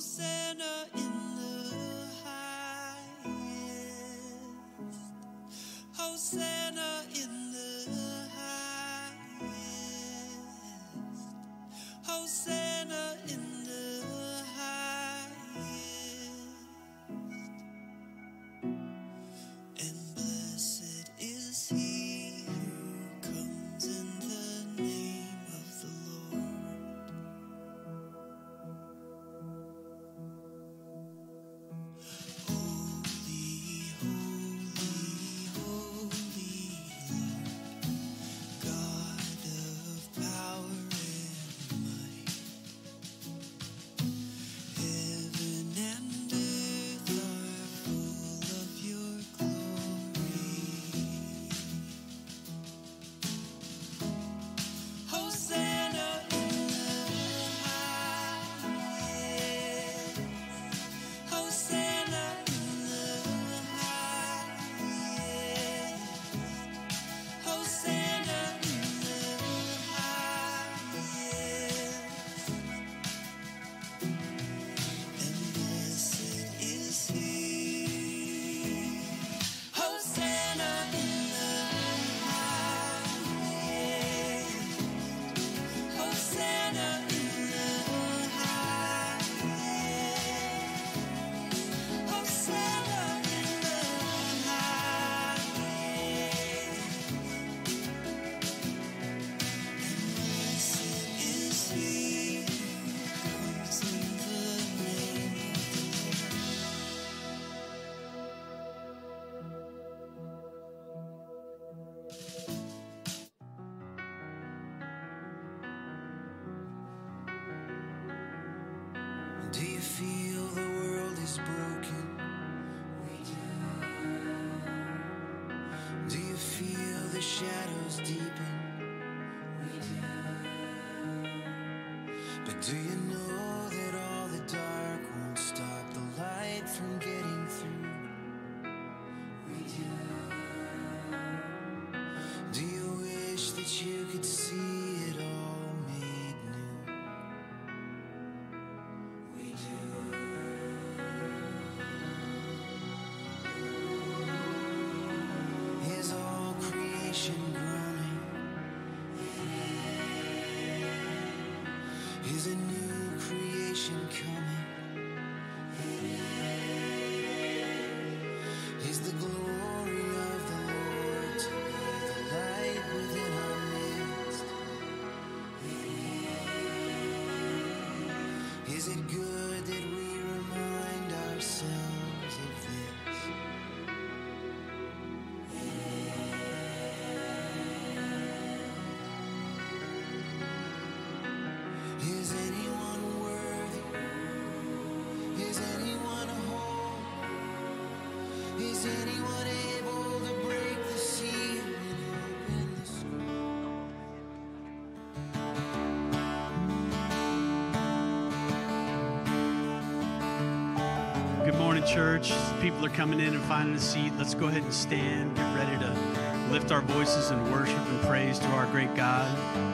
Hosanna in the highest. Oh, Hosanna. Do you know that all the dark won't stop the light from getting through? We do. Do you wish that you could see? A new creation coming. Is the glory of the Lord to be the light within our midst? Is it good? people are coming in and finding a seat, let's go ahead and stand, get ready to lift our voices in worship and praise to our great God.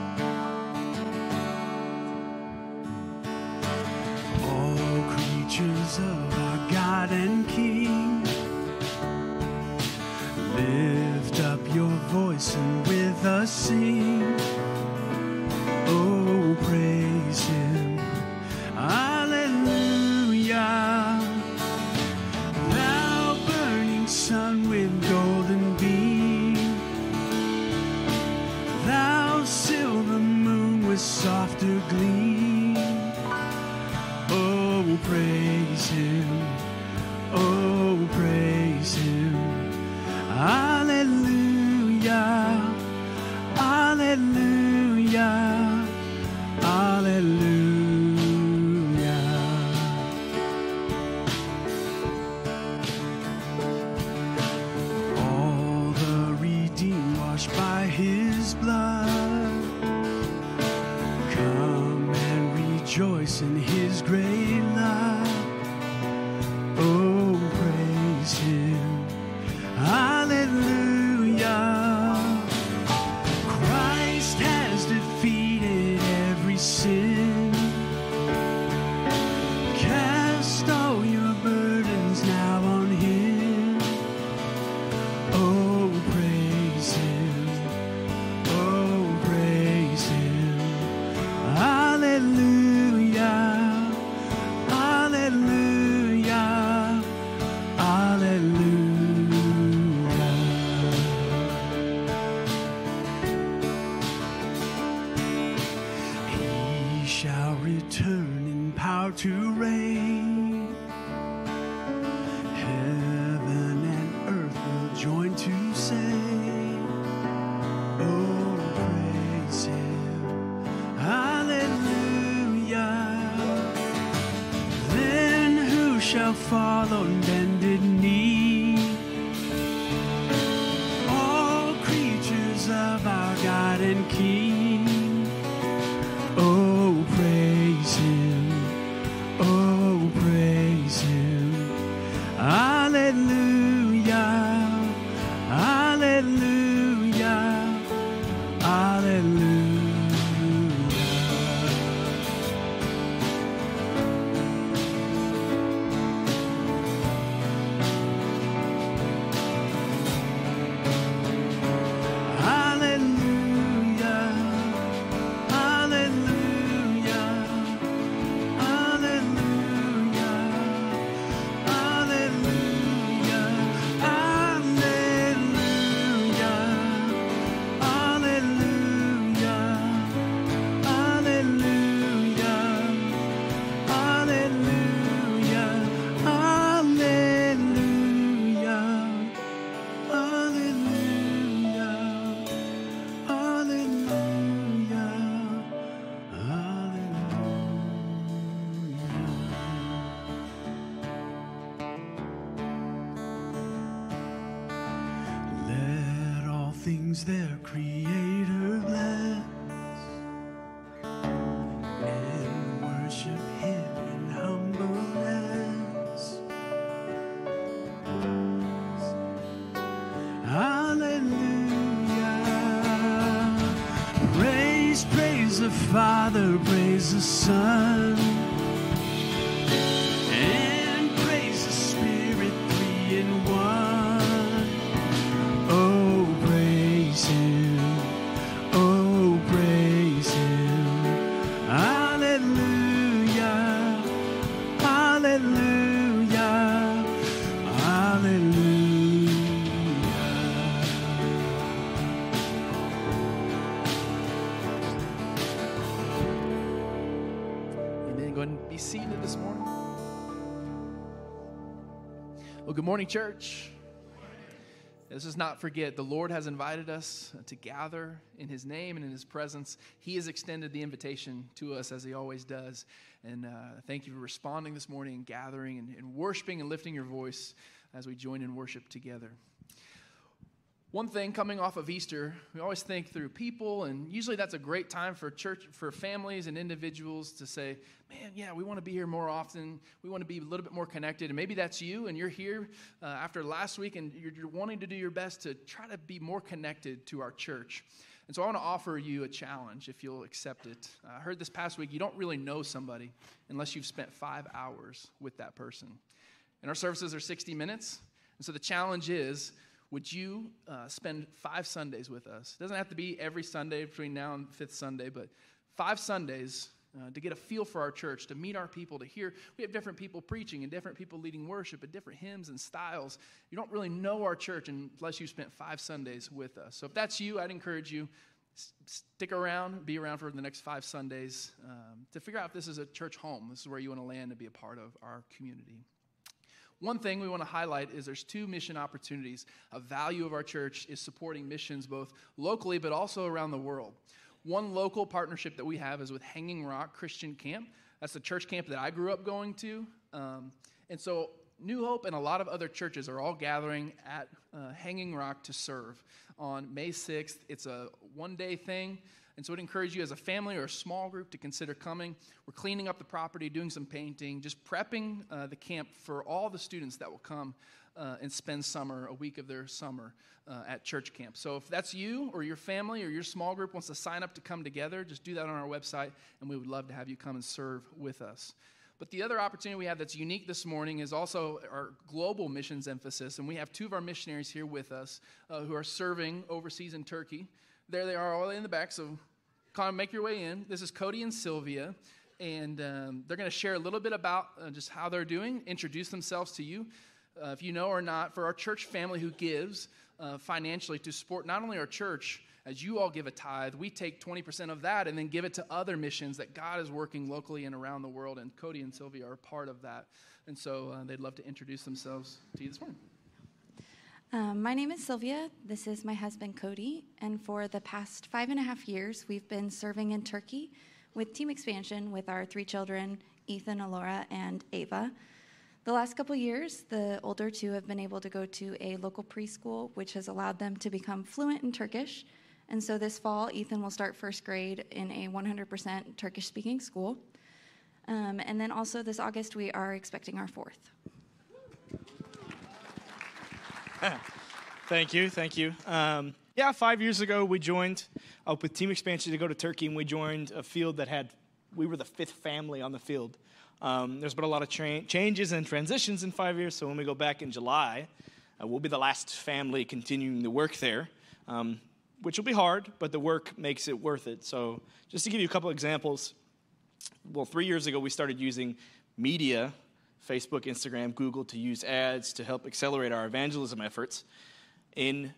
Praise the Father, praise the Son. Morning, church. Let's just not forget the Lord has invited us to gather in His name and in His presence. He has extended the invitation to us as He always does. And uh, thank you for responding this morning gathering and, and worshiping and lifting your voice as we join in worship together. One thing coming off of Easter, we always think through people, and usually that's a great time for church, for families and individuals to say, man, yeah, we want to be here more often. We want to be a little bit more connected. And maybe that's you, and you're here uh, after last week, and you're, you're wanting to do your best to try to be more connected to our church. And so I want to offer you a challenge if you'll accept it. I heard this past week you don't really know somebody unless you've spent five hours with that person. And our services are 60 minutes. And so the challenge is would you uh, spend five Sundays with us? It doesn't have to be every Sunday between now and fifth Sunday, but five Sundays uh, to get a feel for our church, to meet our people, to hear. We have different people preaching and different people leading worship and different hymns and styles. You don't really know our church unless you spent five Sundays with us. So if that's you, I'd encourage you stick around, be around for the next five Sundays um, to figure out if this is a church home. This is where you want to land and be a part of our community. One thing we want to highlight is there's two mission opportunities. A value of our church is supporting missions both locally but also around the world. One local partnership that we have is with Hanging Rock Christian Camp. That's the church camp that I grew up going to. Um, and so New Hope and a lot of other churches are all gathering at uh, Hanging Rock to serve on May 6th. It's a one day thing. And so I'd encourage you as a family or a small group to consider coming. We're cleaning up the property, doing some painting, just prepping uh, the camp for all the students that will come uh, and spend summer, a week of their summer uh, at church camp. So if that's you or your family or your small group wants to sign up to come together, just do that on our website, and we would love to have you come and serve with us. But the other opportunity we have that's unique this morning is also our global missions emphasis. And we have two of our missionaries here with us uh, who are serving overseas in Turkey. There they are, all in the back. So kind of make your way in. This is Cody and Sylvia. And um, they're going to share a little bit about uh, just how they're doing, introduce themselves to you. Uh, if you know or not, for our church family who gives, uh, financially to support not only our church, as you all give a tithe, we take 20% of that and then give it to other missions that God is working locally and around the world. And Cody and Sylvia are a part of that. And so uh, they'd love to introduce themselves to you this morning. Um, my name is Sylvia. This is my husband, Cody. And for the past five and a half years, we've been serving in Turkey with Team Expansion with our three children, Ethan, Alora, and Ava. The last couple years, the older two have been able to go to a local preschool, which has allowed them to become fluent in Turkish. And so this fall, Ethan will start first grade in a 100% Turkish speaking school. Um, and then also this August, we are expecting our fourth. Thank you, thank you. Um, yeah, five years ago we joined up with Team Expansion to go to Turkey, and we joined a field that had we were the fifth family on the field. Um, there's been a lot of tra- changes and transitions in five years, so when we go back in July, uh, we'll be the last family continuing the work there, um, which will be hard, but the work makes it worth it. So, just to give you a couple examples, well, three years ago we started using media Facebook, Instagram, Google to use ads to help accelerate our evangelism efforts. In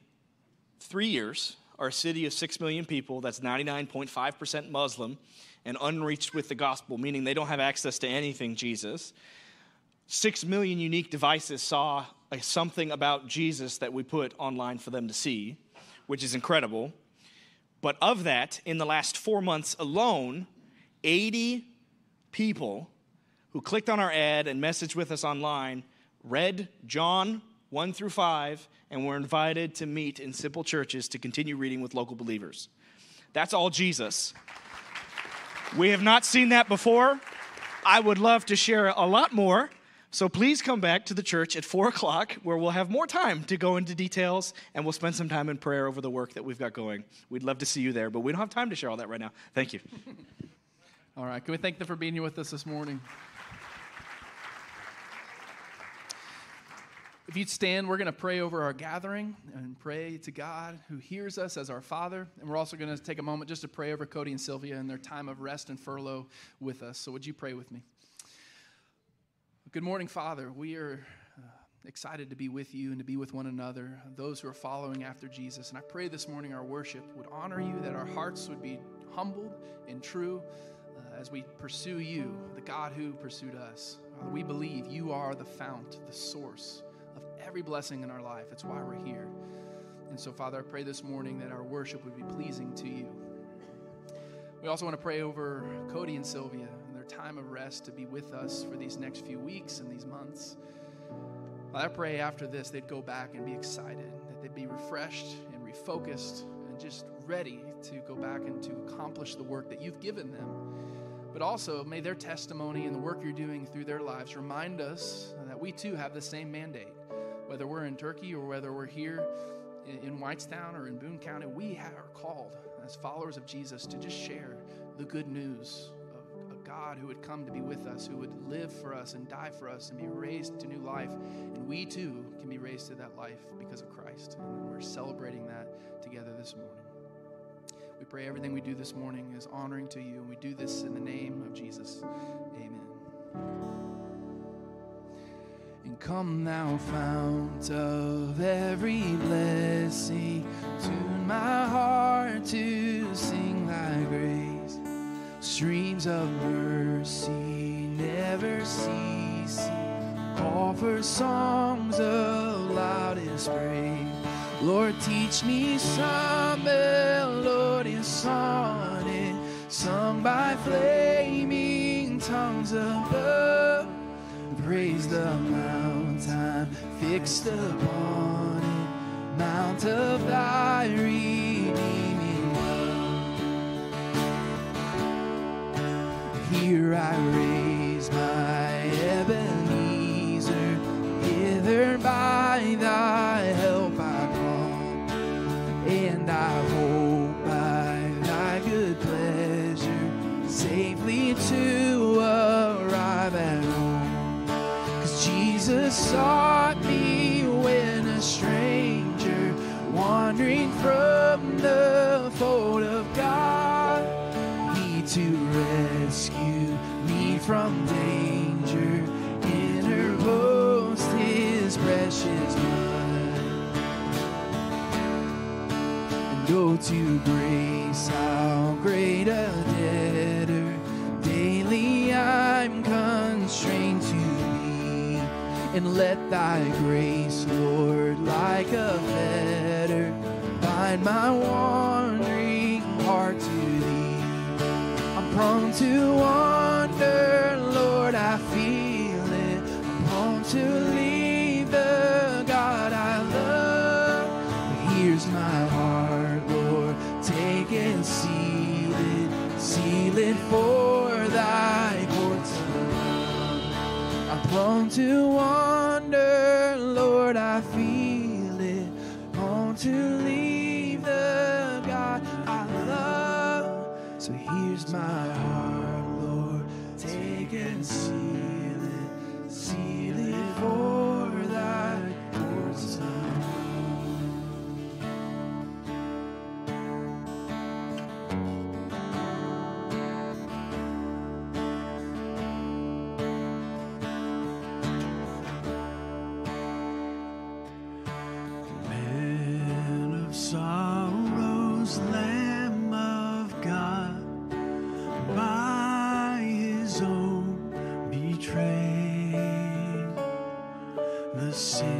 three years, our city of 6 million people, that's 99.5% Muslim and unreached with the gospel, meaning they don't have access to anything Jesus. 6 million unique devices saw something about Jesus that we put online for them to see, which is incredible. But of that, in the last four months alone, 80 people who clicked on our ad and messaged with us online read John 1 through 5 and were invited to meet in simple churches to continue reading with local believers. That's all Jesus. We have not seen that before. I would love to share a lot more. So please come back to the church at 4 o'clock where we'll have more time to go into details and we'll spend some time in prayer over the work that we've got going. We'd love to see you there, but we don't have time to share all that right now. Thank you. All right, can we thank them for being here with us this morning? If you'd stand, we're going to pray over our gathering and pray to God who hears us as our Father. And we're also going to take a moment just to pray over Cody and Sylvia and their time of rest and furlough with us. So, would you pray with me? Good morning, Father. We are uh, excited to be with you and to be with one another, those who are following after Jesus. And I pray this morning our worship would honor you, that our hearts would be humbled and true uh, as we pursue you, the God who pursued us. Father, we believe you are the fount, the source of every blessing in our life. It's why we're here. And so, Father, I pray this morning that our worship would be pleasing to you. We also want to pray over Cody and Sylvia time of rest to be with us for these next few weeks and these months. I pray after this they'd go back and be excited, that they'd be refreshed and refocused and just ready to go back and to accomplish the work that you've given them. But also, may their testimony and the work you're doing through their lives remind us that we too have the same mandate whether we're in Turkey or whether we're here in Whitestown or in Boone County, we are called as followers of Jesus to just share the good news God who would come to be with us, who would live for us and die for us and be raised to new life. And we too can be raised to that life because of Christ. And we're celebrating that together this morning. We pray everything we do this morning is honoring to you, and we do this in the name of Jesus. Amen. And come, thou fount of every blessing, tune my heart to sing thy grace. Streams of mercy never ceasing, for songs of loudest praise. Lord, teach me some melodious sonnet sung by flaming tongues above praise the mountain fixed upon it, mount of thy redeeming Here I raise my Ebenezer, hither by thy help I come, and I hope by thy good pleasure safely to arrive at home. Cause Jesus sought from danger. In her host, his precious blood. And go to grace, how great a debtor daily I'm constrained to be. And let thy grace, Lord, like a fetter, bind my wandering heart to thee. I'm prone to wander Lord, I feel it. I'm prone to leave the God I love. Here's my heart, Lord, take and seal it, seal it for thy courts. I'm prone to wander, Lord, I feel it. I'm Prone to leave the God I love. So here's my see.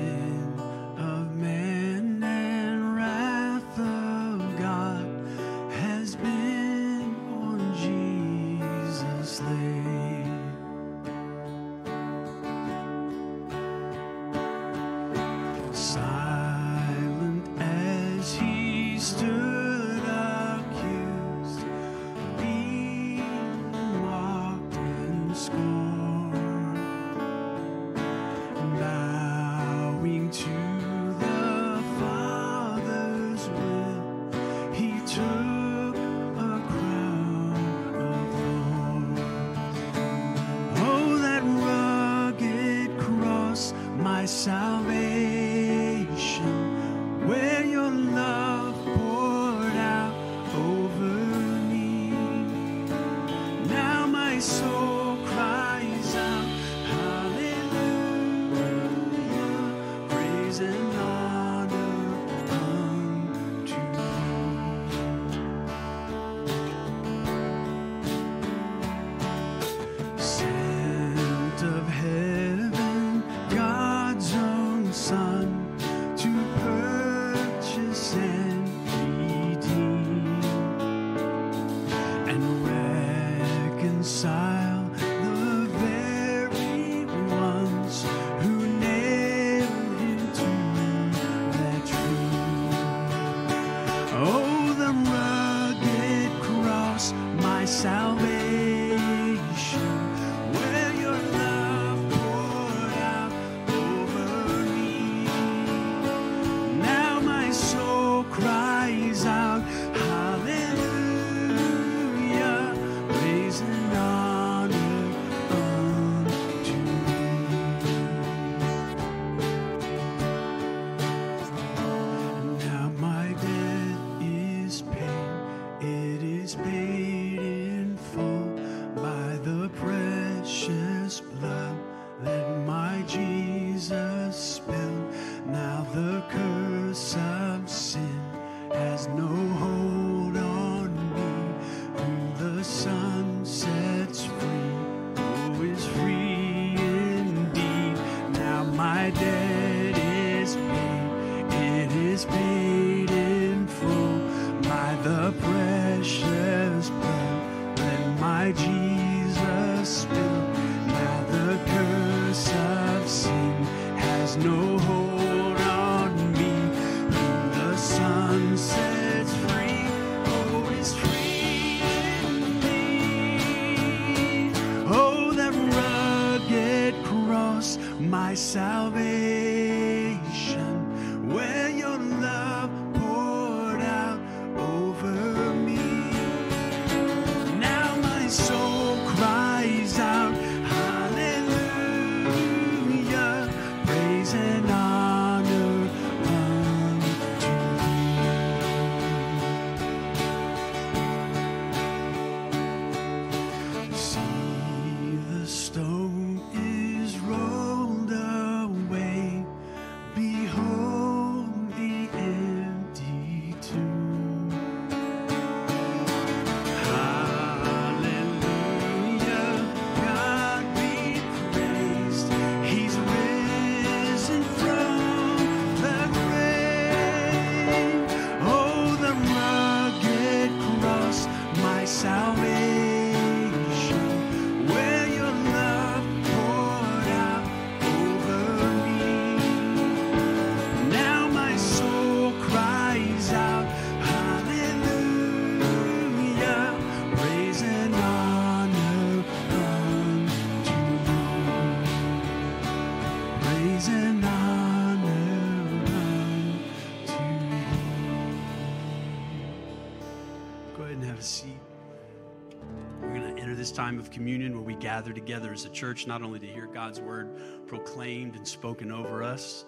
Communion where we gather together as a church, not only to hear God's word proclaimed and spoken over us,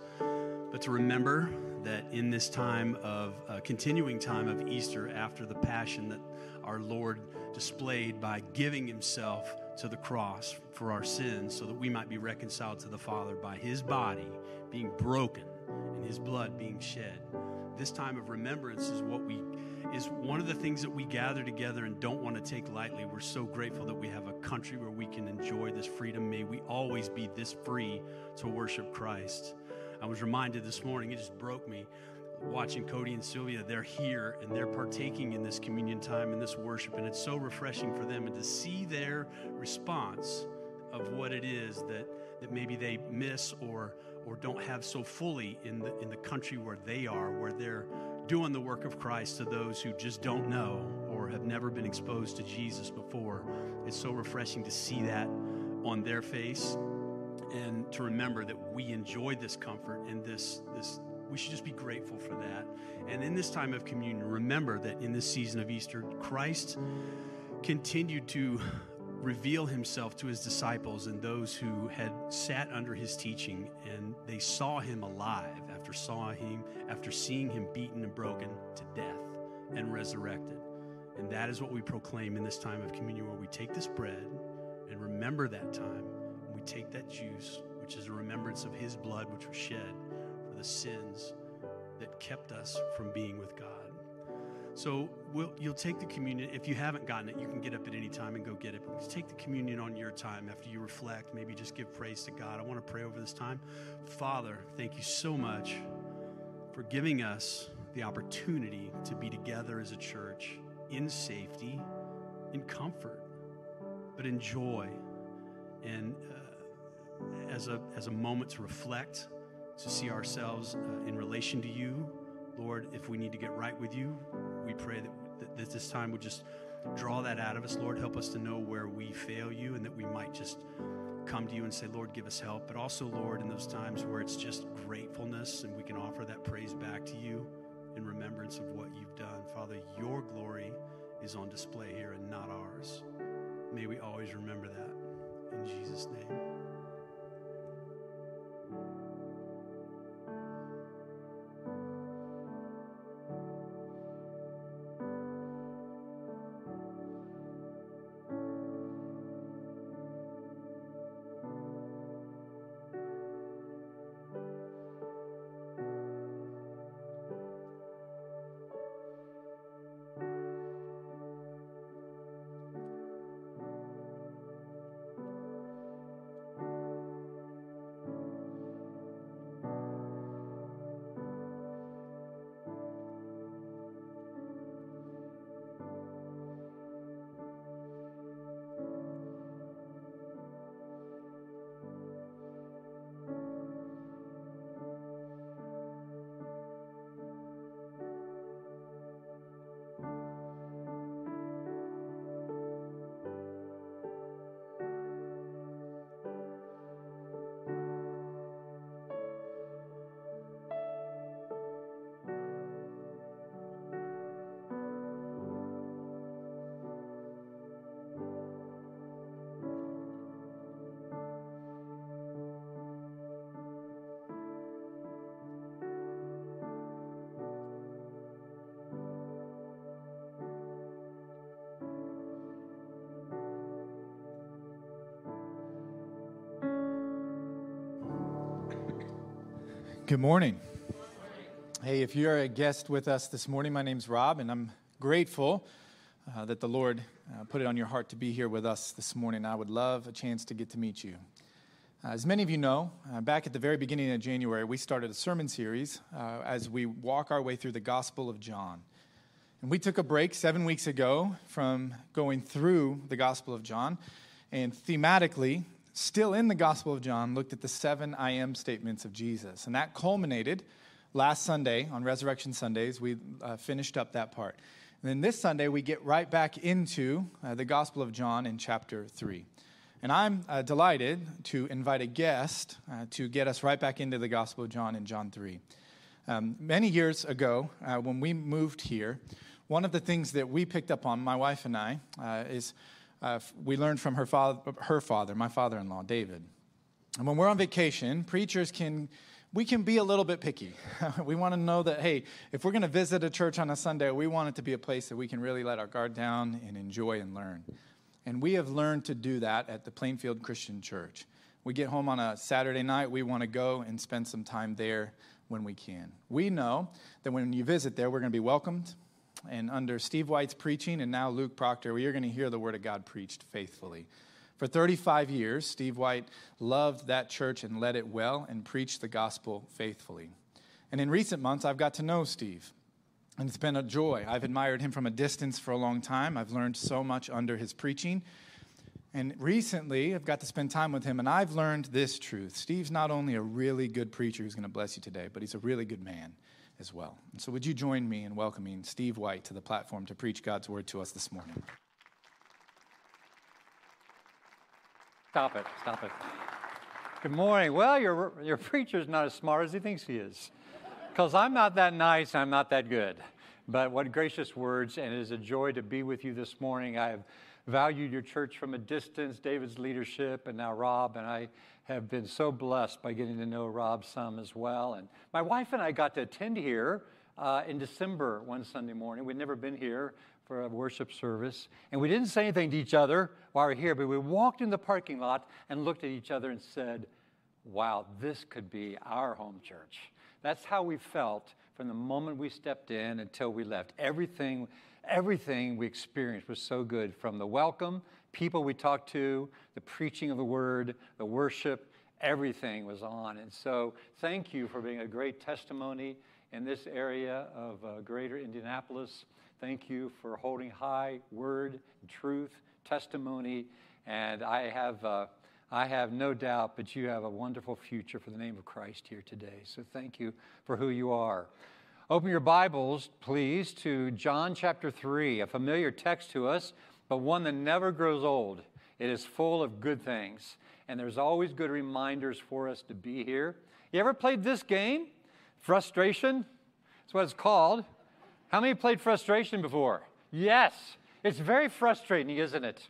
but to remember that in this time of uh, continuing time of Easter after the passion that our Lord displayed by giving himself to the cross for our sins so that we might be reconciled to the Father by his body being broken and his blood being shed. This time of remembrance is what we is one of the things that we gather together and don't want to take lightly. We're so grateful that we have a country where we can enjoy this freedom. May we always be this free to worship Christ. I was reminded this morning, it just broke me watching Cody and Sylvia. They're here and they're partaking in this communion time and this worship, and it's so refreshing for them. And to see their response of what it is that, that maybe they miss or or don't have so fully in the in the country where they are, where they're doing the work of Christ to those who just don't know or have never been exposed to Jesus before. It's so refreshing to see that on their face and to remember that we enjoy this comfort and this this we should just be grateful for that. And in this time of communion, remember that in this season of Easter, Christ continued to reveal himself to his disciples and those who had sat under his teaching and they saw him alive after saw him after seeing him beaten and broken to death and resurrected. And that is what we proclaim in this time of communion where we take this bread and remember that time. And we take that juice which is a remembrance of his blood which was shed for the sins that kept us from being with God so we'll, you'll take the communion. If you haven't gotten it, you can get up at any time and go get it. But take the communion on your time after you reflect. Maybe just give praise to God. I want to pray over this time. Father, thank you so much for giving us the opportunity to be together as a church in safety, in comfort, but in joy, and uh, as a as a moment to reflect, to see ourselves uh, in relation to you Lord, if we need to get right with you, we pray that, that this time would just draw that out of us. Lord, help us to know where we fail you and that we might just come to you and say, Lord, give us help. But also, Lord, in those times where it's just gratefulness and we can offer that praise back to you in remembrance of what you've done. Father, your glory is on display here and not ours. May we always remember that. In Jesus' name. Good morning. Hey, if you're a guest with us this morning, my name's Rob, and I'm grateful uh, that the Lord uh, put it on your heart to be here with us this morning. I would love a chance to get to meet you. Uh, as many of you know, uh, back at the very beginning of January, we started a sermon series uh, as we walk our way through the Gospel of John. And we took a break seven weeks ago from going through the Gospel of John. And thematically, still in the Gospel of John, looked at the seven I am statements of Jesus. And that culminated last Sunday on Resurrection Sundays. We uh, finished up that part. And then this Sunday, we get right back into uh, the Gospel of John in chapter 3. And I'm uh, delighted to invite a guest uh, to get us right back into the Gospel of John in John 3. Um, many years ago, uh, when we moved here, one of the things that we picked up on, my wife and I, uh, is uh, we learned from her father, her father, my father-in-law, David. And when we're on vacation, preachers can we can be a little bit picky. we want to know that hey, if we're going to visit a church on a Sunday, we want it to be a place that we can really let our guard down and enjoy and learn. And we have learned to do that at the Plainfield Christian Church. We get home on a Saturday night, we want to go and spend some time there when we can. We know that when you visit there, we're going to be welcomed. And under Steve White's preaching and now Luke Proctor, we are going to hear the Word of God preached faithfully. For 35 years, Steve White loved that church and led it well and preached the gospel faithfully. And in recent months, I've got to know Steve. And it's been a joy. I've admired him from a distance for a long time. I've learned so much under his preaching. And recently, I've got to spend time with him, and I've learned this truth. Steve's not only a really good preacher who's going to bless you today, but he's a really good man as well. And so, would you join me in welcoming Steve White to the platform to preach God's word to us this morning? Stop it. Stop it. Good morning. Well, your, your preacher's not as smart as he thinks he is. Because I'm not that nice, I'm not that good. But what gracious words, and it is a joy to be with you this morning. I have valued your church from a distance, David's leadership, and now Rob, and I have been so blessed by getting to know Rob some as well. And my wife and I got to attend here uh, in December one Sunday morning. We'd never been here for a worship service. And we didn't say anything to each other while we were here, but we walked in the parking lot and looked at each other and said, Wow, this could be our home church. That's how we felt from the moment we stepped in until we left. Everything, everything we experienced was so good from the welcome, people we talked to, the preaching of the word, the worship, everything was on. And so, thank you for being a great testimony in this area of uh, greater Indianapolis. Thank you for holding high word, truth, testimony, and I have, uh, I have no doubt but you have a wonderful future for the name of Christ here today. So thank you for who you are. Open your Bibles, please, to John chapter 3, a familiar text to us, but one that never grows old. It is full of good things, and there's always good reminders for us to be here. You ever played this game? Frustration? That's what it's called. How many played frustration before? Yes. It's very frustrating, isn't it?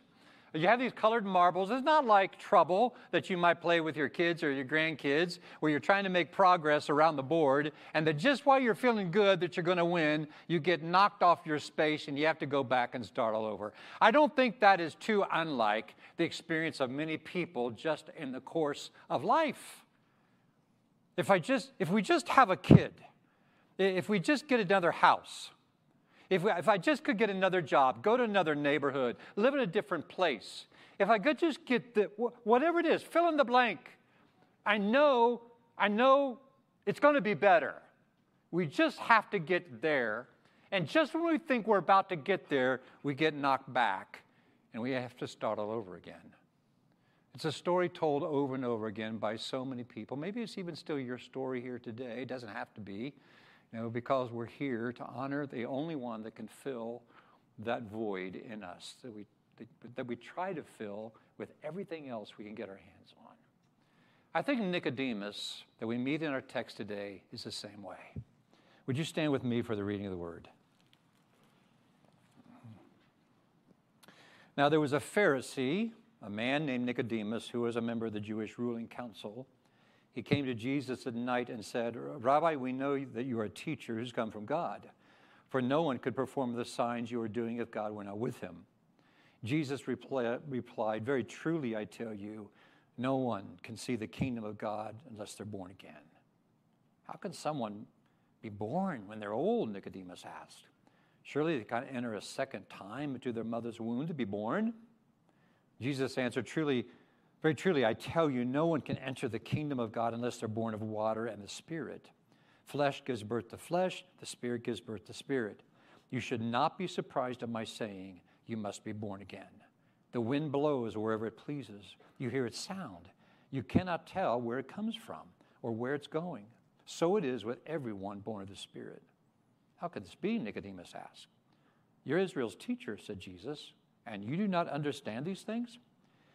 You have these colored marbles. It's not like trouble that you might play with your kids or your grandkids, where you're trying to make progress around the board, and that just while you're feeling good that you're going to win, you get knocked off your space and you have to go back and start all over. I don't think that is too unlike the experience of many people just in the course of life. If I just, if we just have a kid, if we just get another house, if, we, if I just could get another job, go to another neighborhood, live in a different place, if I could just get the, whatever it is, fill in the blank, I know, I know it's going to be better. We just have to get there. And just when we think we're about to get there, we get knocked back and we have to start all over again. It's a story told over and over again by so many people. Maybe it's even still your story here today. It doesn't have to be. Know, because we're here to honor the only one that can fill that void in us that we, that we try to fill with everything else we can get our hands on. I think Nicodemus, that we meet in our text today, is the same way. Would you stand with me for the reading of the word? Now, there was a Pharisee, a man named Nicodemus, who was a member of the Jewish ruling council. He came to Jesus at night and said, Rabbi, we know that you are a teacher who's come from God, for no one could perform the signs you are doing if God were not with him. Jesus reply, replied, Very truly, I tell you, no one can see the kingdom of God unless they're born again. How can someone be born when they're old? Nicodemus asked. Surely they can't enter a second time into their mother's womb to be born. Jesus answered, Truly, very truly, I tell you, no one can enter the kingdom of God unless they're born of water and the Spirit. Flesh gives birth to flesh, the Spirit gives birth to spirit. You should not be surprised at my saying, You must be born again. The wind blows wherever it pleases. You hear its sound. You cannot tell where it comes from or where it's going. So it is with everyone born of the Spirit. How could this be? Nicodemus asked. You're Israel's teacher, said Jesus, and you do not understand these things?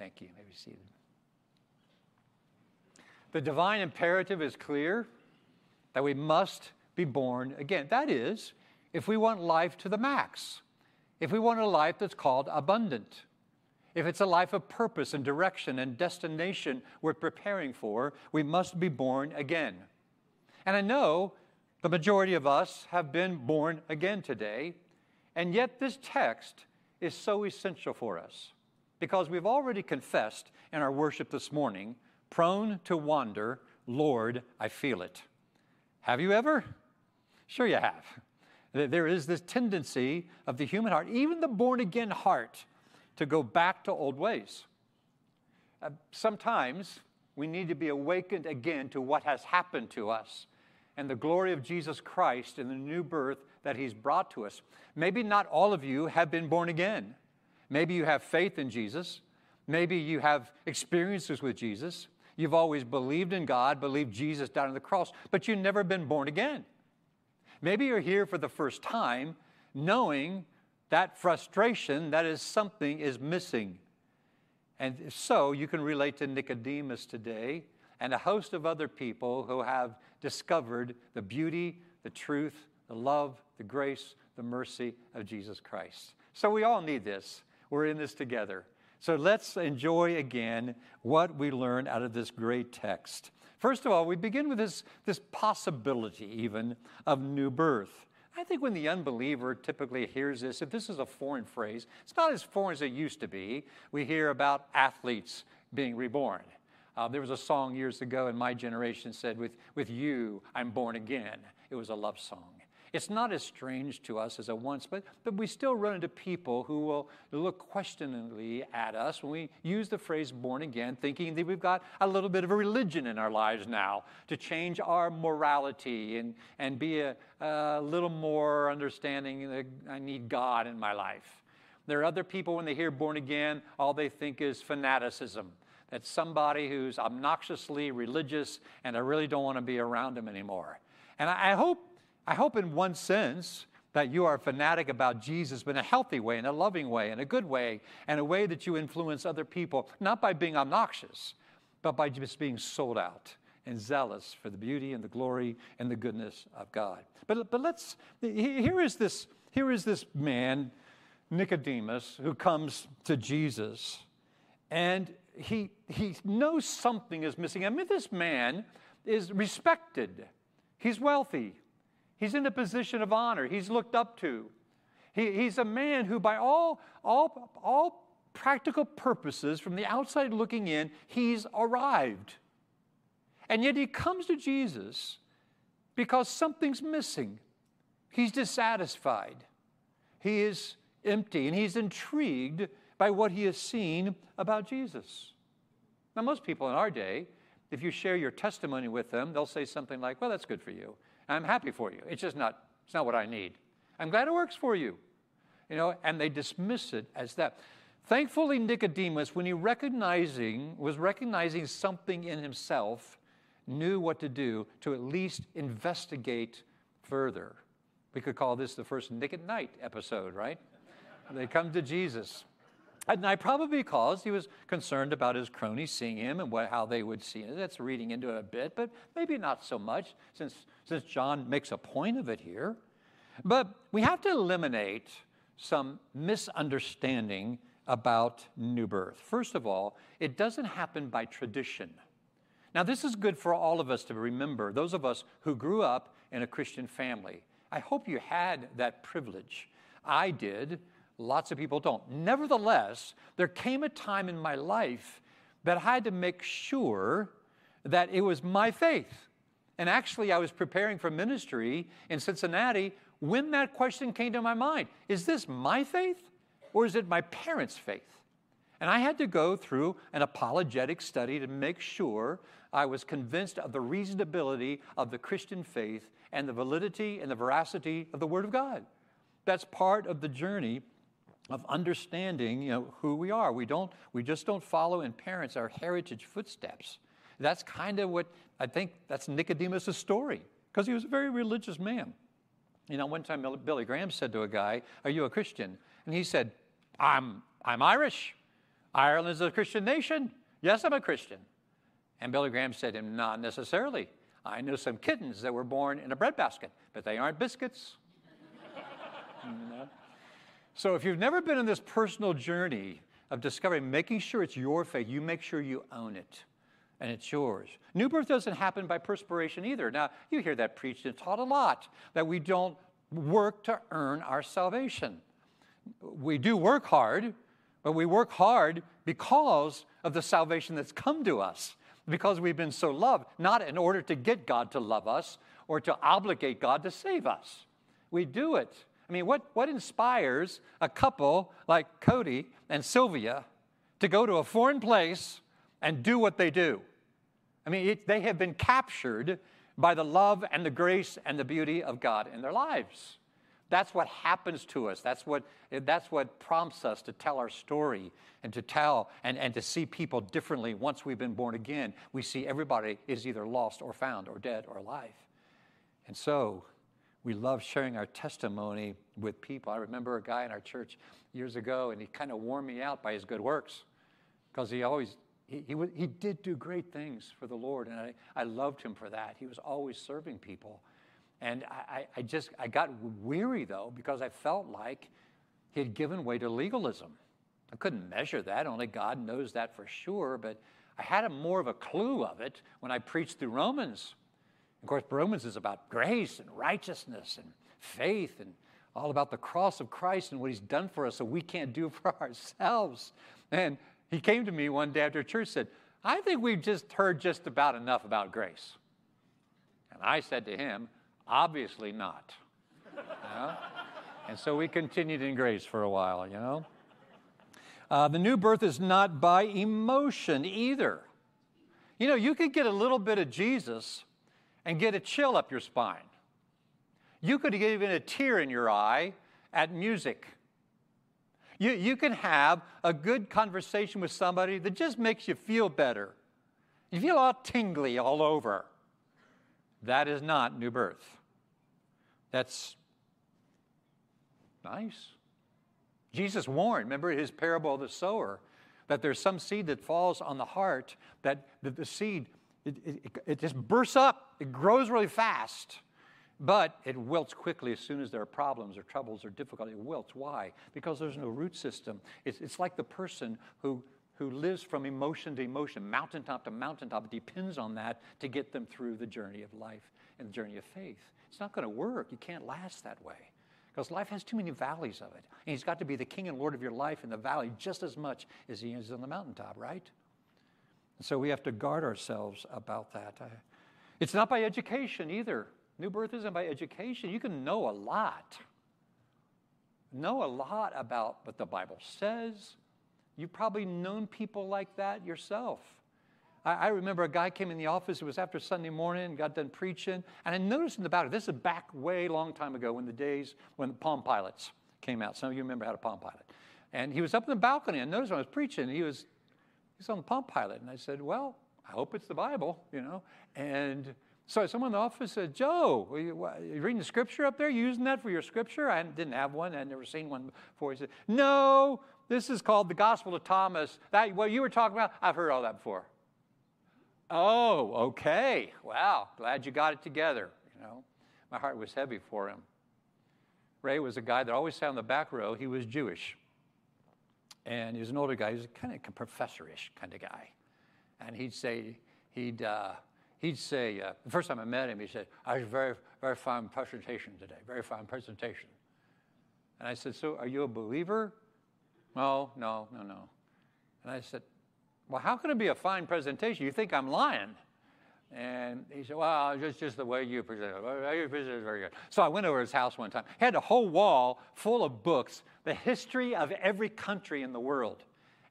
Thank you. You may be seated. The divine imperative is clear that we must be born again. That is, if we want life to the max, if we want a life that's called abundant, if it's a life of purpose and direction and destination we're preparing for, we must be born again. And I know the majority of us have been born again today, and yet this text is so essential for us because we've already confessed in our worship this morning prone to wander, Lord, I feel it. Have you ever? Sure, you have. There is this tendency of the human heart, even the born again heart, to go back to old ways. Uh, sometimes we need to be awakened again to what has happened to us and the glory of Jesus Christ and the new birth that He's brought to us. Maybe not all of you have been born again. Maybe you have faith in Jesus. Maybe you have experiences with Jesus. You've always believed in God, believed Jesus died on the cross, but you've never been born again. Maybe you're here for the first time knowing that frustration that is something is missing. And so you can relate to Nicodemus today and a host of other people who have discovered the beauty, the truth, the love, the grace, the mercy of Jesus Christ. So we all need this. We're in this together. So let's enjoy again what we learn out of this great text. First of all, we begin with this, this possibility, even, of new birth. I think when the unbeliever typically hears this, if this is a foreign phrase, it's not as foreign as it used to be. We hear about athletes being reborn. Uh, there was a song years ago in my generation said, with, with you, I'm born again. It was a love song. It's not as strange to us as it once, but, but we still run into people who will look questioningly at us when we use the phrase born again, thinking that we've got a little bit of a religion in our lives now to change our morality and, and be a, a little more understanding that I need God in my life. There are other people, when they hear born again, all they think is fanaticism. That's somebody who's obnoxiously religious, and I really don't want to be around him anymore. And I, I hope I hope, in one sense, that you are a fanatic about Jesus, but in a healthy way, in a loving way, in a good way, and a way that you influence other people, not by being obnoxious, but by just being sold out and zealous for the beauty and the glory and the goodness of God. But, but let's, here is this, here is this man, Nicodemus, who comes to Jesus, and he, he knows something is missing. I mean, this man is respected, he's wealthy, He's in a position of honor. He's looked up to. He, he's a man who, by all, all, all practical purposes, from the outside looking in, he's arrived. And yet he comes to Jesus because something's missing. He's dissatisfied. He is empty, and he's intrigued by what he has seen about Jesus. Now, most people in our day, if you share your testimony with them, they'll say something like, Well, that's good for you. I'm happy for you. It's just not, it's not what I need. I'm glad it works for you. You know, and they dismiss it as that. Thankfully, Nicodemus, when he recognizing, was recognizing something in himself, knew what to do to at least investigate further. We could call this the first Nick at Nite episode, right? they come to Jesus. And I probably because he was concerned about his cronies seeing him and what, how they would see it. That's reading into it a bit, but maybe not so much since, since John makes a point of it here. But we have to eliminate some misunderstanding about new birth. First of all, it doesn't happen by tradition. Now, this is good for all of us to remember, those of us who grew up in a Christian family. I hope you had that privilege. I did. Lots of people don't. Nevertheless, there came a time in my life that I had to make sure that it was my faith. And actually, I was preparing for ministry in Cincinnati when that question came to my mind Is this my faith or is it my parents' faith? And I had to go through an apologetic study to make sure I was convinced of the reasonability of the Christian faith and the validity and the veracity of the Word of God. That's part of the journey of understanding you know, who we are. We, don't, we just don't follow in parents our heritage footsteps. That's kind of what I think that's Nicodemus' story, because he was a very religious man. You know, one time Billy Graham said to a guy, Are you a Christian? And he said, I'm, I'm Irish. Ireland is a Christian nation. Yes, I'm a Christian. And Billy Graham said to him, Not necessarily. I know some kittens that were born in a breadbasket, but they aren't biscuits. So if you've never been on this personal journey of discovering, making sure it's your faith, you make sure you own it and it's yours. New birth doesn't happen by perspiration either. Now, you hear that preached and taught a lot that we don't work to earn our salvation. We do work hard, but we work hard because of the salvation that's come to us, because we've been so loved, not in order to get God to love us or to obligate God to save us. We do it. I mean, what, what inspires a couple like Cody and Sylvia to go to a foreign place and do what they do? I mean, it, they have been captured by the love and the grace and the beauty of God in their lives. That's what happens to us. That's what, that's what prompts us to tell our story and to tell and, and to see people differently once we've been born again. We see everybody is either lost or found or dead or alive. And so we love sharing our testimony with people. I remember a guy in our church years ago, and he kind of wore me out by his good works because he always he, he, he did do great things for the Lord, and I, I loved him for that. He was always serving people. And I, I just, I got weary though, because I felt like he had given way to legalism. I couldn't measure that, only God knows that for sure, but I had a more of a clue of it when I preached through Romans. Of course, Romans is about grace and righteousness and faith and all about the cross of Christ and what he's done for us so we can't do for ourselves. And he came to me one day after church and said, I think we've just heard just about enough about grace. And I said to him, obviously not. You know? And so we continued in grace for a while, you know. Uh, the new birth is not by emotion either. You know, you could get a little bit of Jesus and get a chill up your spine. You could get even a tear in your eye at music you, you can have a good conversation with somebody that just makes you feel better. You feel all tingly all over. That is not new birth. That's nice. Jesus warned, remember his parable of the sower, that there's some seed that falls on the heart, that, that the seed, it, it, it just bursts up, it grows really fast. But it wilts quickly as soon as there are problems or troubles or difficulty. It wilts. Why? Because there's no root system. It's, it's like the person who, who lives from emotion to emotion, mountaintop to mountaintop. Depends on that to get them through the journey of life and the journey of faith. It's not going to work. You can't last that way because life has too many valleys of it. And He's got to be the King and Lord of your life in the valley just as much as He is on the mountaintop, right? And so we have to guard ourselves about that. Uh, it's not by education either. New birth isn't by education. You can know a lot. Know a lot about what the Bible says. You've probably known people like that yourself. I, I remember a guy came in the office, it was after Sunday morning, got done preaching, and I noticed in the balcony, this is back way long time ago when the days when the Palm Pilots came out. Some of you remember how to Palm Pilot. And he was up in the balcony, I noticed when I was preaching, he was, he was on the Palm Pilot. And I said, Well, I hope it's the Bible, you know. And so someone in the office said, Joe, are you, what, are you, reading the scripture up there? You using that for your scripture? I didn't have one. I'd never seen one before. He said, No, this is called the Gospel of Thomas. That what you were talking about, I've heard all that before. Oh, okay. Wow. Glad you got it together. You know, my heart was heavy for him. Ray was a guy that always sat in the back row. He was Jewish. And he was an older guy. He was kind of a professorish kind of guy. And he'd say, he'd, uh, he'd say, uh, the first time I met him, he said, I was very, very fine presentation today, very fine presentation. And I said, so are you a believer? No, no, no, no. And I said, well, how can it be a fine presentation? You think I'm lying? And he said, well, just, just the way you present it. You present it very good. So I went over to his house one time. He had a whole wall full of books, the history of every country in the world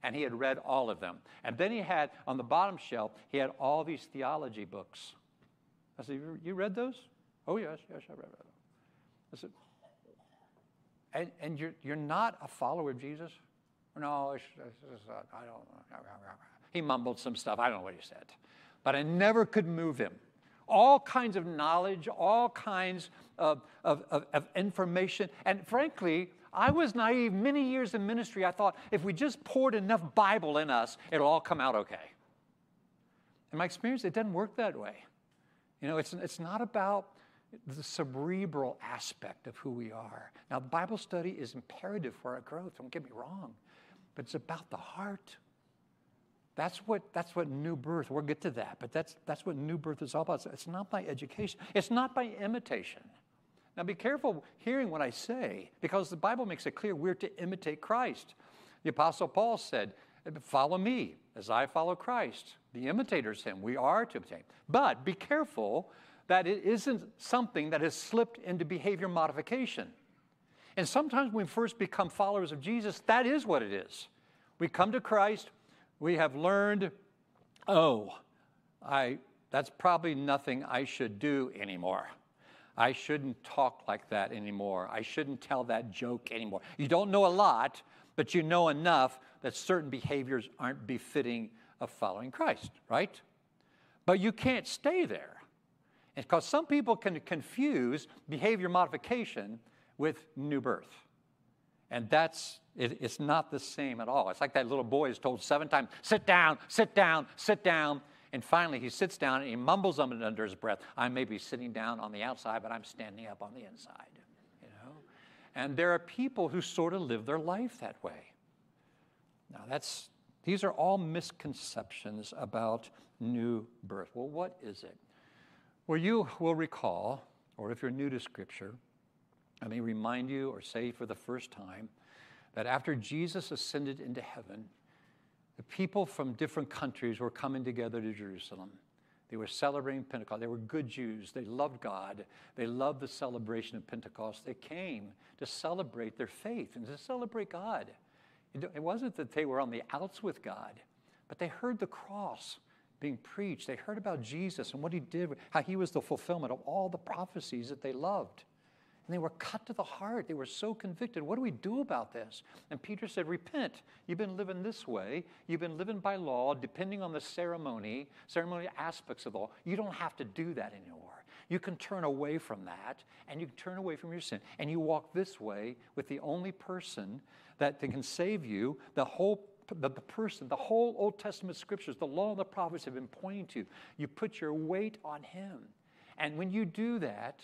and he had read all of them. And then he had, on the bottom shelf, he had all these theology books. I said, You read those? Oh, yes, yes, I read them. I said, and, and you're, you're not a follower of Jesus? No, it's, it's, uh, I don't He mumbled some stuff. I don't know what he said. But I never could move him. All kinds of knowledge, all kinds of, of, of, of information. And frankly, I was naive many years in ministry. I thought if we just poured enough Bible in us, it'll all come out okay. In my experience, it doesn't work that way. You know, it's, it's not about the cerebral aspect of who we are. Now, Bible study is imperative for our growth, don't get me wrong, but it's about the heart. That's what, that's what new birth, we'll get to that, but that's, that's what new birth is all about. It's not by education, it's not by imitation. Now, be careful hearing what I say because the Bible makes it clear we're to imitate Christ. The Apostle Paul said, Follow me as I follow Christ. The imitators him. We are to imitate. But be careful that it isn't something that has slipped into behavior modification. And sometimes when we first become followers of Jesus, that is what it is. We come to Christ, we have learned, oh, I, that's probably nothing I should do anymore. I shouldn't talk like that anymore. I shouldn't tell that joke anymore. You don't know a lot, but you know enough that certain behaviors aren't befitting of following Christ, right? But you can't stay there. Because some people can confuse behavior modification with new birth. And that's, it, it's not the same at all. It's like that little boy is told seven times, sit down, sit down, sit down. And finally, he sits down and he mumbles under his breath, I may be sitting down on the outside, but I'm standing up on the inside. You know? And there are people who sort of live their life that way. Now, that's, these are all misconceptions about new birth. Well, what is it? Well, you will recall, or if you're new to Scripture, I may remind you or say for the first time that after Jesus ascended into heaven, the people from different countries were coming together to Jerusalem. They were celebrating Pentecost. They were good Jews. They loved God. They loved the celebration of Pentecost. They came to celebrate their faith and to celebrate God. It wasn't that they were on the outs with God, but they heard the cross being preached. They heard about Jesus and what he did, how he was the fulfillment of all the prophecies that they loved. And they were cut to the heart. They were so convicted. What do we do about this? And Peter said, Repent. You've been living this way. You've been living by law, depending on the ceremony, ceremonial aspects of the law. You don't have to do that anymore. You can turn away from that and you can turn away from your sin. And you walk this way with the only person that can save you, the whole the, the person, the whole Old Testament scriptures, the law and the prophets have been pointing to. You put your weight on Him. And when you do that,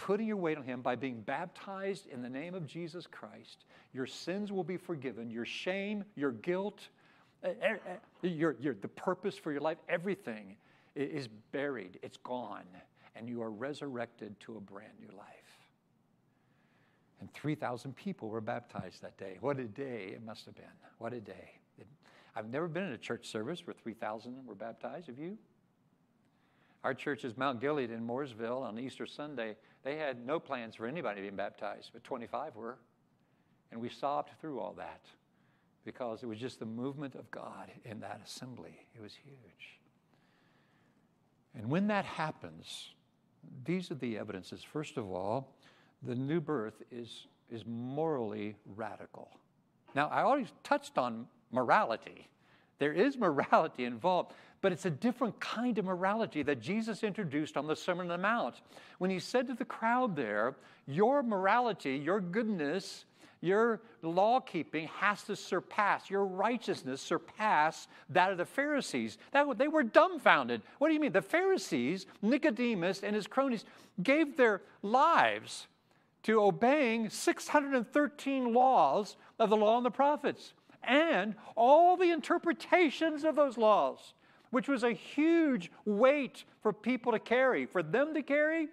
putting your weight on Him by being baptized in the name of Jesus Christ, your sins will be forgiven, your shame, your guilt, your, your, the purpose for your life, everything is buried, it's gone, and you are resurrected to a brand new life. And 3,000 people were baptized that day. What a day it must have been. What a day. It, I've never been in a church service where 3,000 were baptized. Have you? Our church is Mount Gilead in Mooresville on Easter Sunday. They had no plans for anybody being baptized, but 25 were. And we sobbed through all that because it was just the movement of God in that assembly. It was huge. And when that happens, these are the evidences. First of all, the new birth is, is morally radical. Now, I already touched on morality. There is morality involved, but it's a different kind of morality that Jesus introduced on the Sermon on the Mount. When he said to the crowd there, Your morality, your goodness, your law keeping has to surpass, your righteousness surpass that of the Pharisees. That, they were dumbfounded. What do you mean? The Pharisees, Nicodemus and his cronies, gave their lives to obeying 613 laws of the law and the prophets and all the interpretations of those laws, which was a huge weight for people to carry, for them to carry,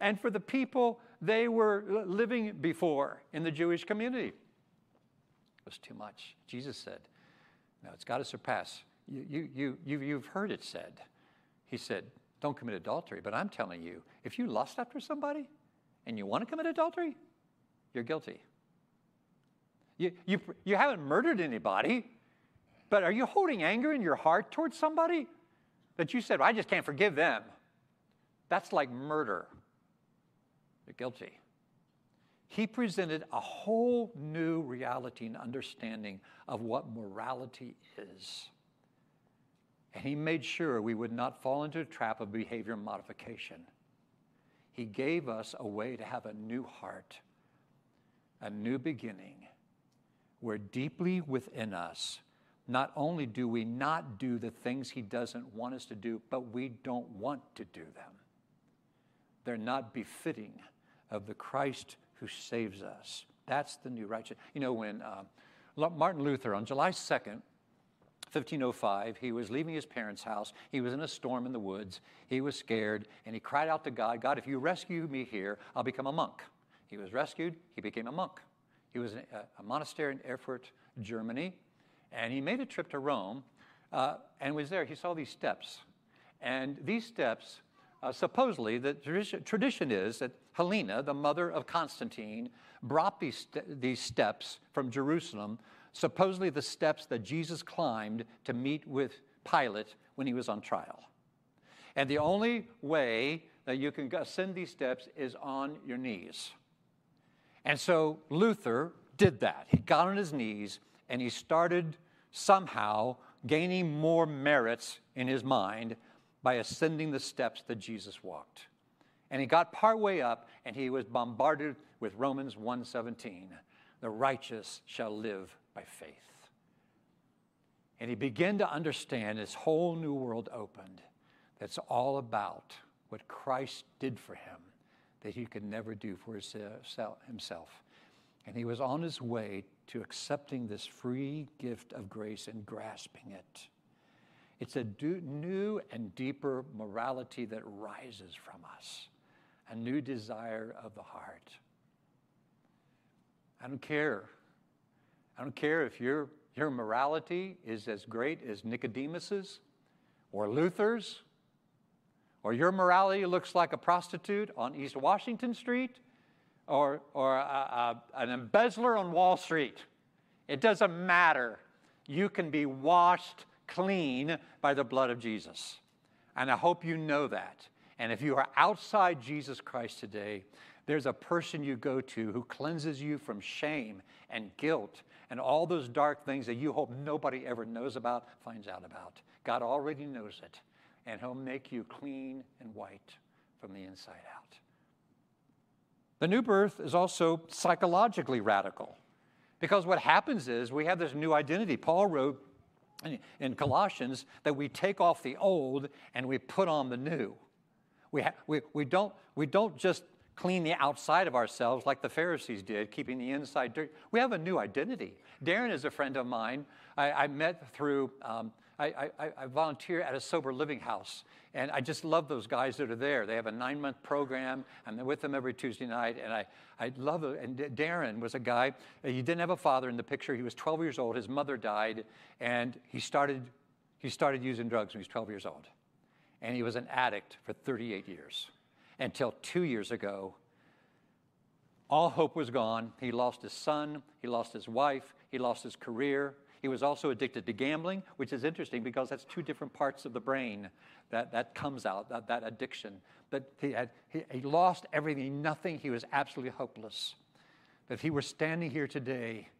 and for the people they were living before in the Jewish community. It was too much. Jesus said, No, it's got to surpass. You, you, you, you, you've heard it said. He said, Don't commit adultery. But I'm telling you, if you lust after somebody, and you want to commit adultery, you're guilty. You, you, you haven't murdered anybody, but are you holding anger in your heart towards somebody that you said, well, I just can't forgive them? That's like murder. You're guilty. he presented a whole new reality and understanding of what morality is. And he made sure we would not fall into a trap of behavior modification. He gave us a way to have a new heart, a new beginning, where deeply within us, not only do we not do the things he doesn't want us to do, but we don't want to do them. They're not befitting of the Christ who saves us. That's the new righteousness. You know, when uh, Martin Luther, on July 2nd, 1505, he was leaving his parents' house. He was in a storm in the woods. He was scared, and he cried out to God, God, if you rescue me here, I'll become a monk. He was rescued, he became a monk. He was in a, a monastery in Erfurt, Germany, and he made a trip to Rome uh, and was there. He saw these steps. And these steps, uh, supposedly, the tradition, tradition, is that Helena, the mother of Constantine, brought these, st- these steps from Jerusalem supposedly the steps that Jesus climbed to meet with Pilate when he was on trial. And the only way that you can ascend these steps is on your knees. And so Luther did that. He got on his knees and he started somehow gaining more merits in his mind by ascending the steps that Jesus walked. And he got partway up and he was bombarded with Romans 1:17. The righteous shall live by faith. And he began to understand this whole new world opened that's all about what Christ did for him that he could never do for uh, himself. And he was on his way to accepting this free gift of grace and grasping it. It's a new and deeper morality that rises from us, a new desire of the heart. I don't care I don't care if your, your morality is as great as Nicodemus's or Luther's, or your morality looks like a prostitute on East Washington Street, or, or a, a, an embezzler on Wall Street. It doesn't matter. You can be washed clean by the blood of Jesus. And I hope you know that. And if you are outside Jesus Christ today, there's a person you go to who cleanses you from shame and guilt and all those dark things that you hope nobody ever knows about, finds out about. God already knows it, and He'll make you clean and white from the inside out. The new birth is also psychologically radical because what happens is we have this new identity. Paul wrote in Colossians that we take off the old and we put on the new. We, ha- we, we, don't, we don't just clean the outside of ourselves like the Pharisees did, keeping the inside dirty. We have a new identity. Darren is a friend of mine. I, I met through, um, I, I, I, volunteer at a sober living house, and I just love those guys that are there. They have a nine month program. I'm with them every Tuesday night, and I, I love it. And Darren was a guy, uh, he didn't have a father in the picture. He was 12 years old. His mother died, and he started, he started using drugs when he was 12 years old. And he was an addict for 38 years until two years ago. All hope was gone. He lost his son, he lost his wife, he lost his career. He was also addicted to gambling, which is interesting because that's two different parts of the brain that, that comes out, that, that addiction. But he, had, he, he lost everything, nothing. He was absolutely hopeless. But if he were standing here today,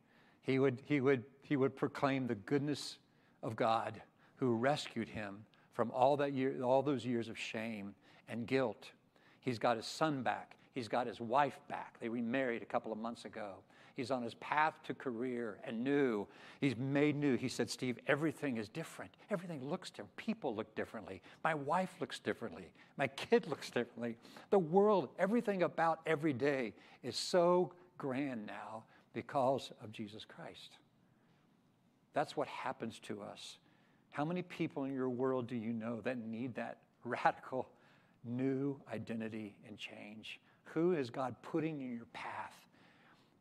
he would, he would, he would proclaim the goodness of God who rescued him from all, that year, all those years of shame and guilt. He's got his son back. He's got his wife back. They remarried a couple of months ago. He's on his path to career and new. He's made new. He said, Steve, everything is different. Everything looks different. People look differently. My wife looks differently. My kid looks differently. The world, everything about every day is so grand now because of Jesus Christ. That's what happens to us. How many people in your world do you know that need that radical new identity and change? Who is God putting in your path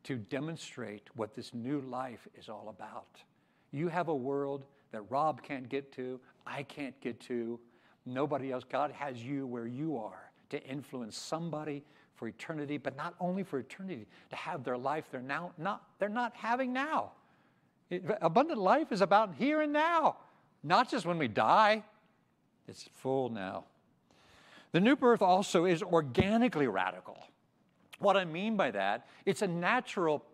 to demonstrate what this new life is all about? You have a world that Rob can't get to, I can't get to, nobody else. God has you where you are to influence somebody for eternity, but not only for eternity, to have their life they're now not they're not having now. It, abundant life is about here and now, not just when we die. It's full now. The new birth also is organically radical. What I mean by that, it's a natural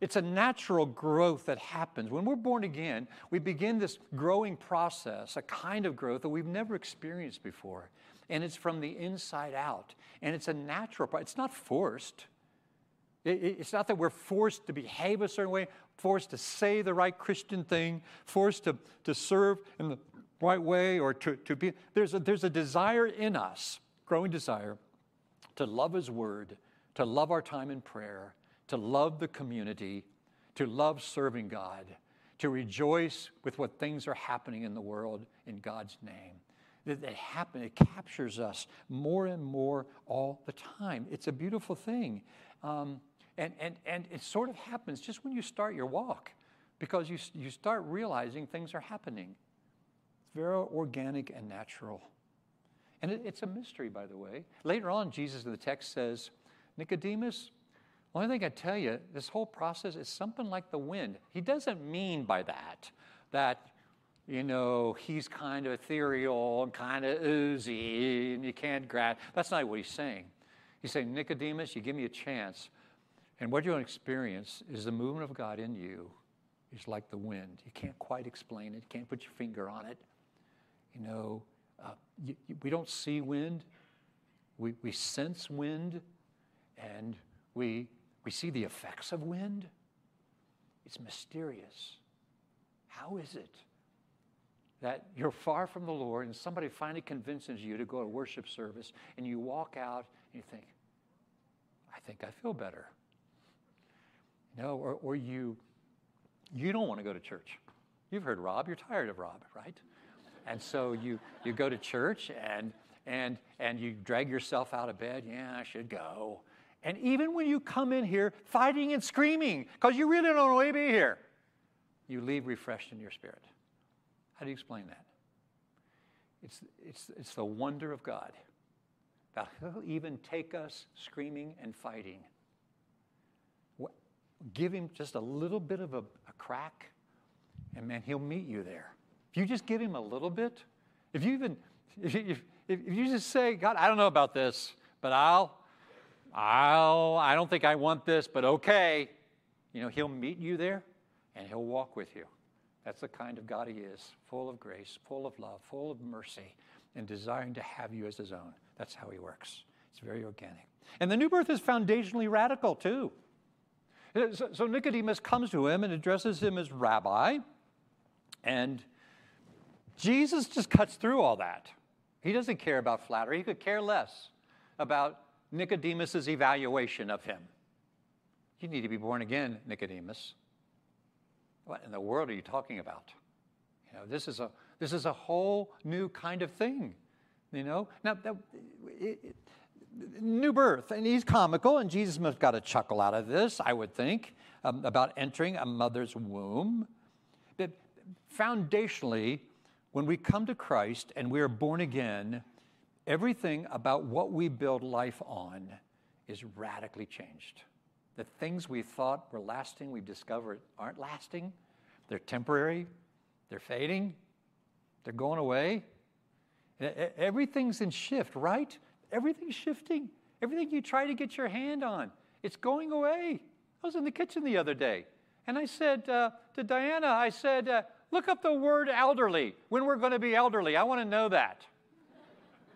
it's a natural growth that happens. When we're born again, we begin this growing process, a kind of growth that we've never experienced before. And it's from the inside out. And it's a natural, it's not forced. It's not that we're forced to behave a certain way, forced to say the right Christian thing, forced to, to serve in the right way, or to, to be. There's a, there's a desire in us, growing desire, to love His Word, to love our time in prayer, to love the community, to love serving God, to rejoice with what things are happening in the world in God's name. That it happen, it captures us more and more all the time. It's a beautiful thing. Um, and, and, and it sort of happens just when you start your walk because you, you start realizing things are happening. It's very organic and natural. And it, it's a mystery, by the way. Later on, Jesus in the text says, Nicodemus, the only thing I tell you, this whole process is something like the wind. He doesn't mean by that that, you know, he's kind of ethereal and kind of oozy and you can't grab. That's not what he's saying. He's saying, Nicodemus, you give me a chance. And what you're going to experience is the movement of God in you is like the wind. You can't quite explain it, you can't put your finger on it. You know, uh, you, you, we don't see wind, we, we sense wind, and we we see the effects of wind. It's mysterious. How is it that you're far from the Lord and somebody finally convinces you to go to worship service and you walk out and you think, I think I feel better. Know, or, or you you don't want to go to church. You've heard Rob, you're tired of Rob, right? And so you you go to church and and and you drag yourself out of bed, yeah, I should go. And even when you come in here fighting and screaming because you really don't want to be here, you leave refreshed in your spirit. How do you explain that? It's, it's, it's the wonder of God that He'll even take us screaming and fighting. Give Him just a little bit of a, a crack, and man, He'll meet you there. If you just give Him a little bit, if you even, if if, if you just say, God, I don't know about this, but I'll, I'll, I don't think I want this, but okay. You know, He'll meet you there and He'll walk with you. That's the kind of God He is, full of grace, full of love, full of mercy, and desiring to have you as His own. That's how He works. It's very organic. And the new birth is foundationally radical, too. Uh, so, so Nicodemus comes to him and addresses him as rabbi, and Jesus just cuts through all that. He doesn't care about flattery, he could care less about Nicodemus's evaluation of him. You need to be born again, Nicodemus. What in the world are you talking about? You know, this is a this is a whole new kind of thing. You know, now that, it, it, new birth, and he's comical, and Jesus must have got a chuckle out of this, I would think, um, about entering a mother's womb. But foundationally, when we come to Christ and we are born again, everything about what we build life on is radically changed. The things we thought were lasting, we've discovered aren't lasting. They're temporary, they're fading, they're going away. Everything's in shift, right? Everything's shifting. Everything you try to get your hand on, it's going away. I was in the kitchen the other day, and I said uh, to Diana, I said, uh, look up the word elderly, when we're going to be elderly. I want to know that.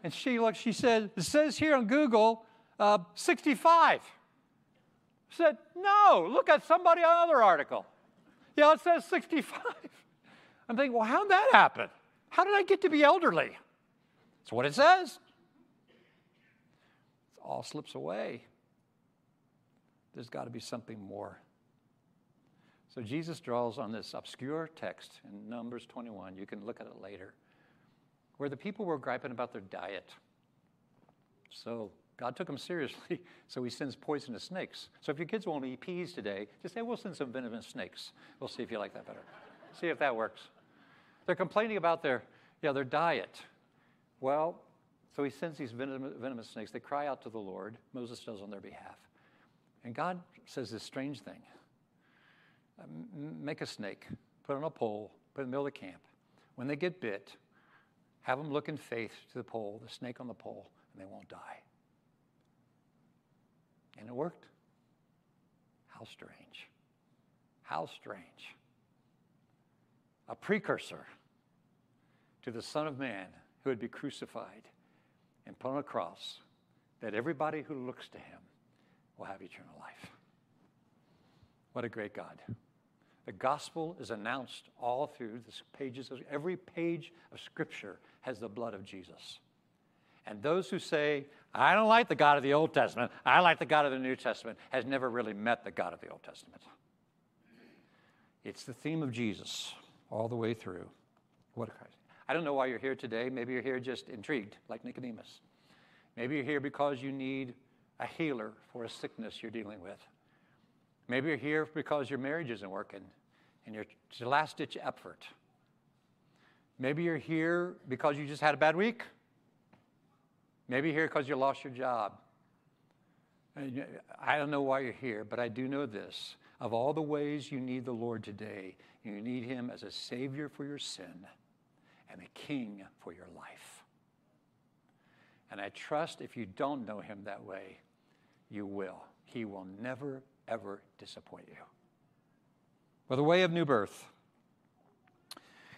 And she looked, she said, it says here on Google, uh, 65. I said, no, look at somebody another article. Yeah, it says 65. I'm thinking, well, how'd that happen? How did I get to be elderly? That's what it says. It all slips away. There's got to be something more. So Jesus draws on this obscure text in Numbers 21. You can look at it later where the people were griping about their diet. So God took them seriously, so he sends poisonous snakes. So if your kids won't eat peas today, just say, we'll send some venomous snakes. We'll see if you like that better. see if that works. They're complaining about their, know, their diet. Well, so he sends these venomous snakes. They cry out to the Lord. Moses does on their behalf. And God says this strange thing make a snake, put on a pole, put it in the middle of the camp. When they get bit, have them look in faith to the pole, the snake on the pole, and they won't die. And it worked. How strange. How strange. A precursor to the Son of Man who would be crucified and put on a cross, that everybody who looks to him will have eternal life. What a great God. The gospel is announced all through the pages of every page of scripture has the blood of Jesus. And those who say, I don't like the God of the Old Testament, I like the God of the New Testament, has never really met the God of the Old Testament. It's the theme of Jesus all the way through. What a Christ. I don't know why you're here today. Maybe you're here just intrigued, like Nicodemus. Maybe you're here because you need a healer for a sickness you're dealing with. Maybe you're here because your marriage isn't working and you're, a last ditch effort. Maybe you're here because you just had a bad week. Maybe you're here because you lost your job. I don't know why you're here, but I do know this. Of all the ways you need the Lord today, you need Him as a Savior for your sin and a King for your life. And I trust if you don't know Him that way, you will. He will never, ever disappoint you. Well, the way of new birth.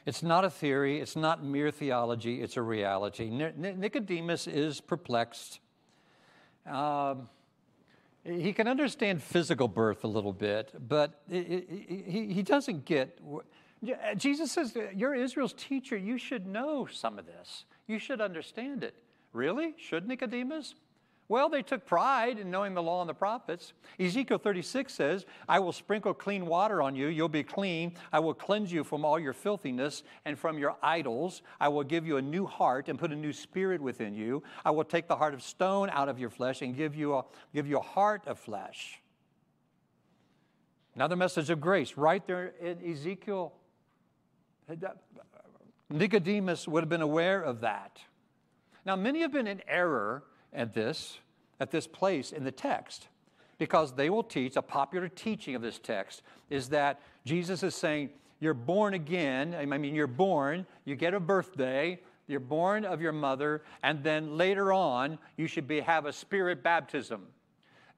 It's not a theory, it's not mere theology, it's a reality. Nicodemus is perplexed. Um, he can understand physical birth a little bit, but he doesn't get. Jesus says, You're Israel's teacher. You should know some of this. You should understand it. Really? Should Nicodemus? Well, they took pride in knowing the law and the prophets. Ezekiel 36 says, I will sprinkle clean water on you. You'll be clean. I will cleanse you from all your filthiness and from your idols. I will give you a new heart and put a new spirit within you. I will take the heart of stone out of your flesh and give you a, give you a heart of flesh. Another message of grace right there in Ezekiel. Nicodemus would have been aware of that. Now, many have been in error at this, at this place in the text because they will teach, a popular teaching of this text is that Jesus is saying, You're born again. I mean, you're born, you get a birthday, you're born of your mother, and then later on, you should be, have a spirit baptism.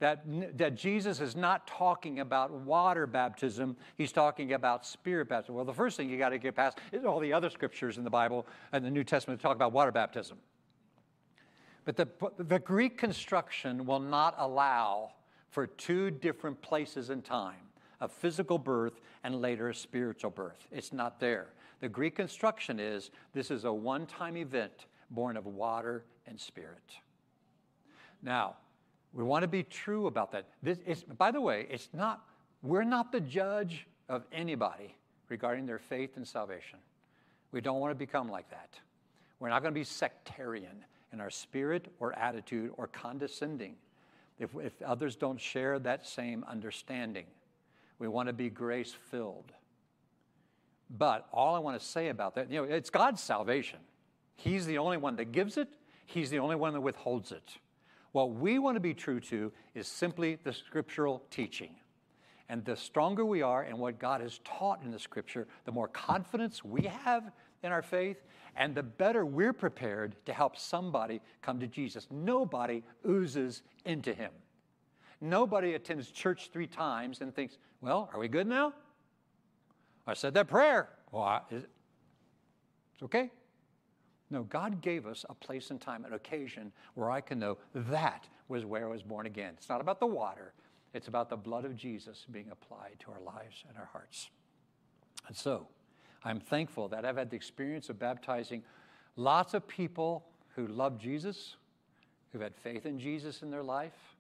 That, that Jesus is not talking about water baptism, he's talking about spirit baptism. Well, the first thing you got to get past is all the other scriptures in the Bible and the New Testament that talk about water baptism. But the, the Greek construction will not allow for two different places in time a physical birth and later a spiritual birth. It's not there. The Greek construction is this is a one time event born of water and spirit. Now, we want to be true about that. This is, by the way, it's not, we're not the judge of anybody regarding their faith and salvation. We don't want to become like that. We're not going to be sectarian in our spirit or attitude or condescending if, if others don't share that same understanding. We want to be grace filled. But all I want to say about that, you know, it's God's salvation. He's the only one that gives it, He's the only one that withholds it. What we want to be true to is simply the scriptural teaching. And the stronger we are in what God has taught in the scripture, the more confidence we have in our faith, and the better we're prepared to help somebody come to Jesus. Nobody oozes into him. Nobody attends church three times and thinks, well, are we good now? I said that prayer. Well, it, it's okay. No, God gave us a place and time, an occasion where I can know that was where I was born again. It's not about the water, it's about the blood of Jesus being applied to our lives and our hearts. And so, I'm thankful that I've had the experience of baptizing lots of people who love Jesus, who've had faith in Jesus in their life,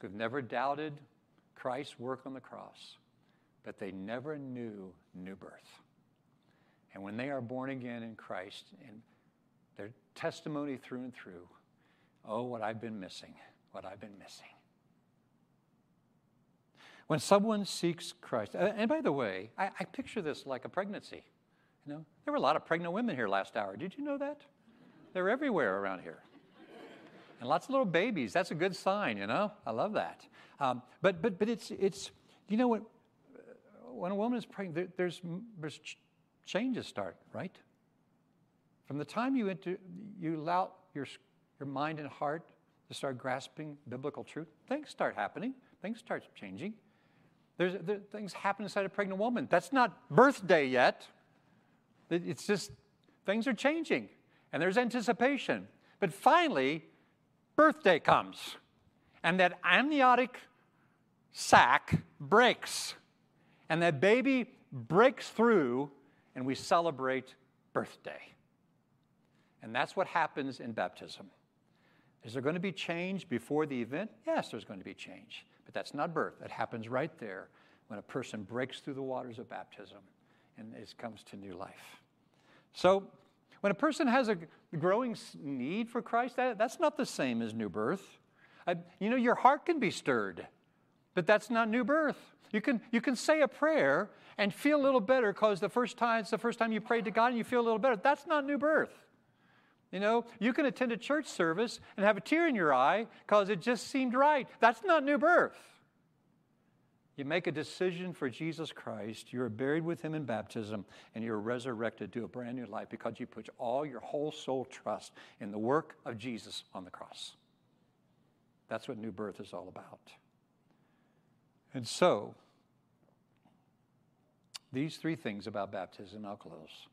who've never doubted Christ's work on the cross, but they never knew new birth. And when they are born again in Christ, and their testimony through and through, oh, what I've been missing, what I've been missing. When someone seeks Christ, and by the way, I, I, picture this like a pregnancy. You know, there were a lot of pregnant women here last hour. Did you know that? They're everywhere around here. And lots of little babies. That's a good sign, you know? I love that. Um, but, but, but it's, it's, you know what? When a woman is pregnant, there, there's, there's changes start, right? From the time you, enter, you allow your, your mind and heart to start grasping biblical truth, things start happening, things start changing. There's, there, things happen inside a pregnant woman. That's not birthday yet. It's just things are changing and there's anticipation. But finally, birthday comes and that amniotic sac breaks and that baby breaks through and we celebrate birthday. And that's what happens in baptism. Is there going to be change before the event? Yes, there's going to be change. But that's not birth. That happens right there when a person breaks through the waters of baptism and it comes to new life. So, when a person has a growing need for Christ, that, that's not the same as new birth. I, you know, your heart can be stirred, but that's not new birth. You can, you can say a prayer and feel a little better because the first time it's the first time you prayed to God and you feel a little better. That's not new birth. You know, you can attend a church service and have a tear in your eye because it just seemed right. That's not new birth. You make a decision for Jesus Christ, you're buried with him in baptism, and you're resurrected to a brand new life because you put all your whole soul trust in the work of Jesus on the cross. That's what new birth is all about. And so, these three things about baptism, I'll close.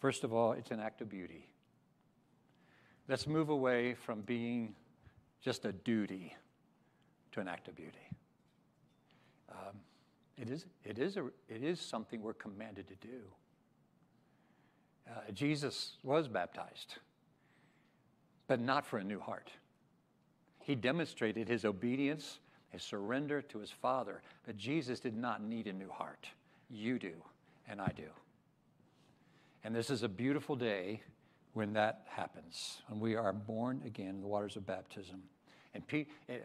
First of all, it's an act of beauty. Let's move away from being just a duty to an act of beauty. Um, it, is, it, is a, it is something we're commanded to do. Uh, Jesus was baptized, but not for a new heart. He demonstrated his obedience, his surrender to his Father, but Jesus did not need a new heart. You do, and I do. And this is a beautiful day when that happens, when we are born again in the waters of baptism. And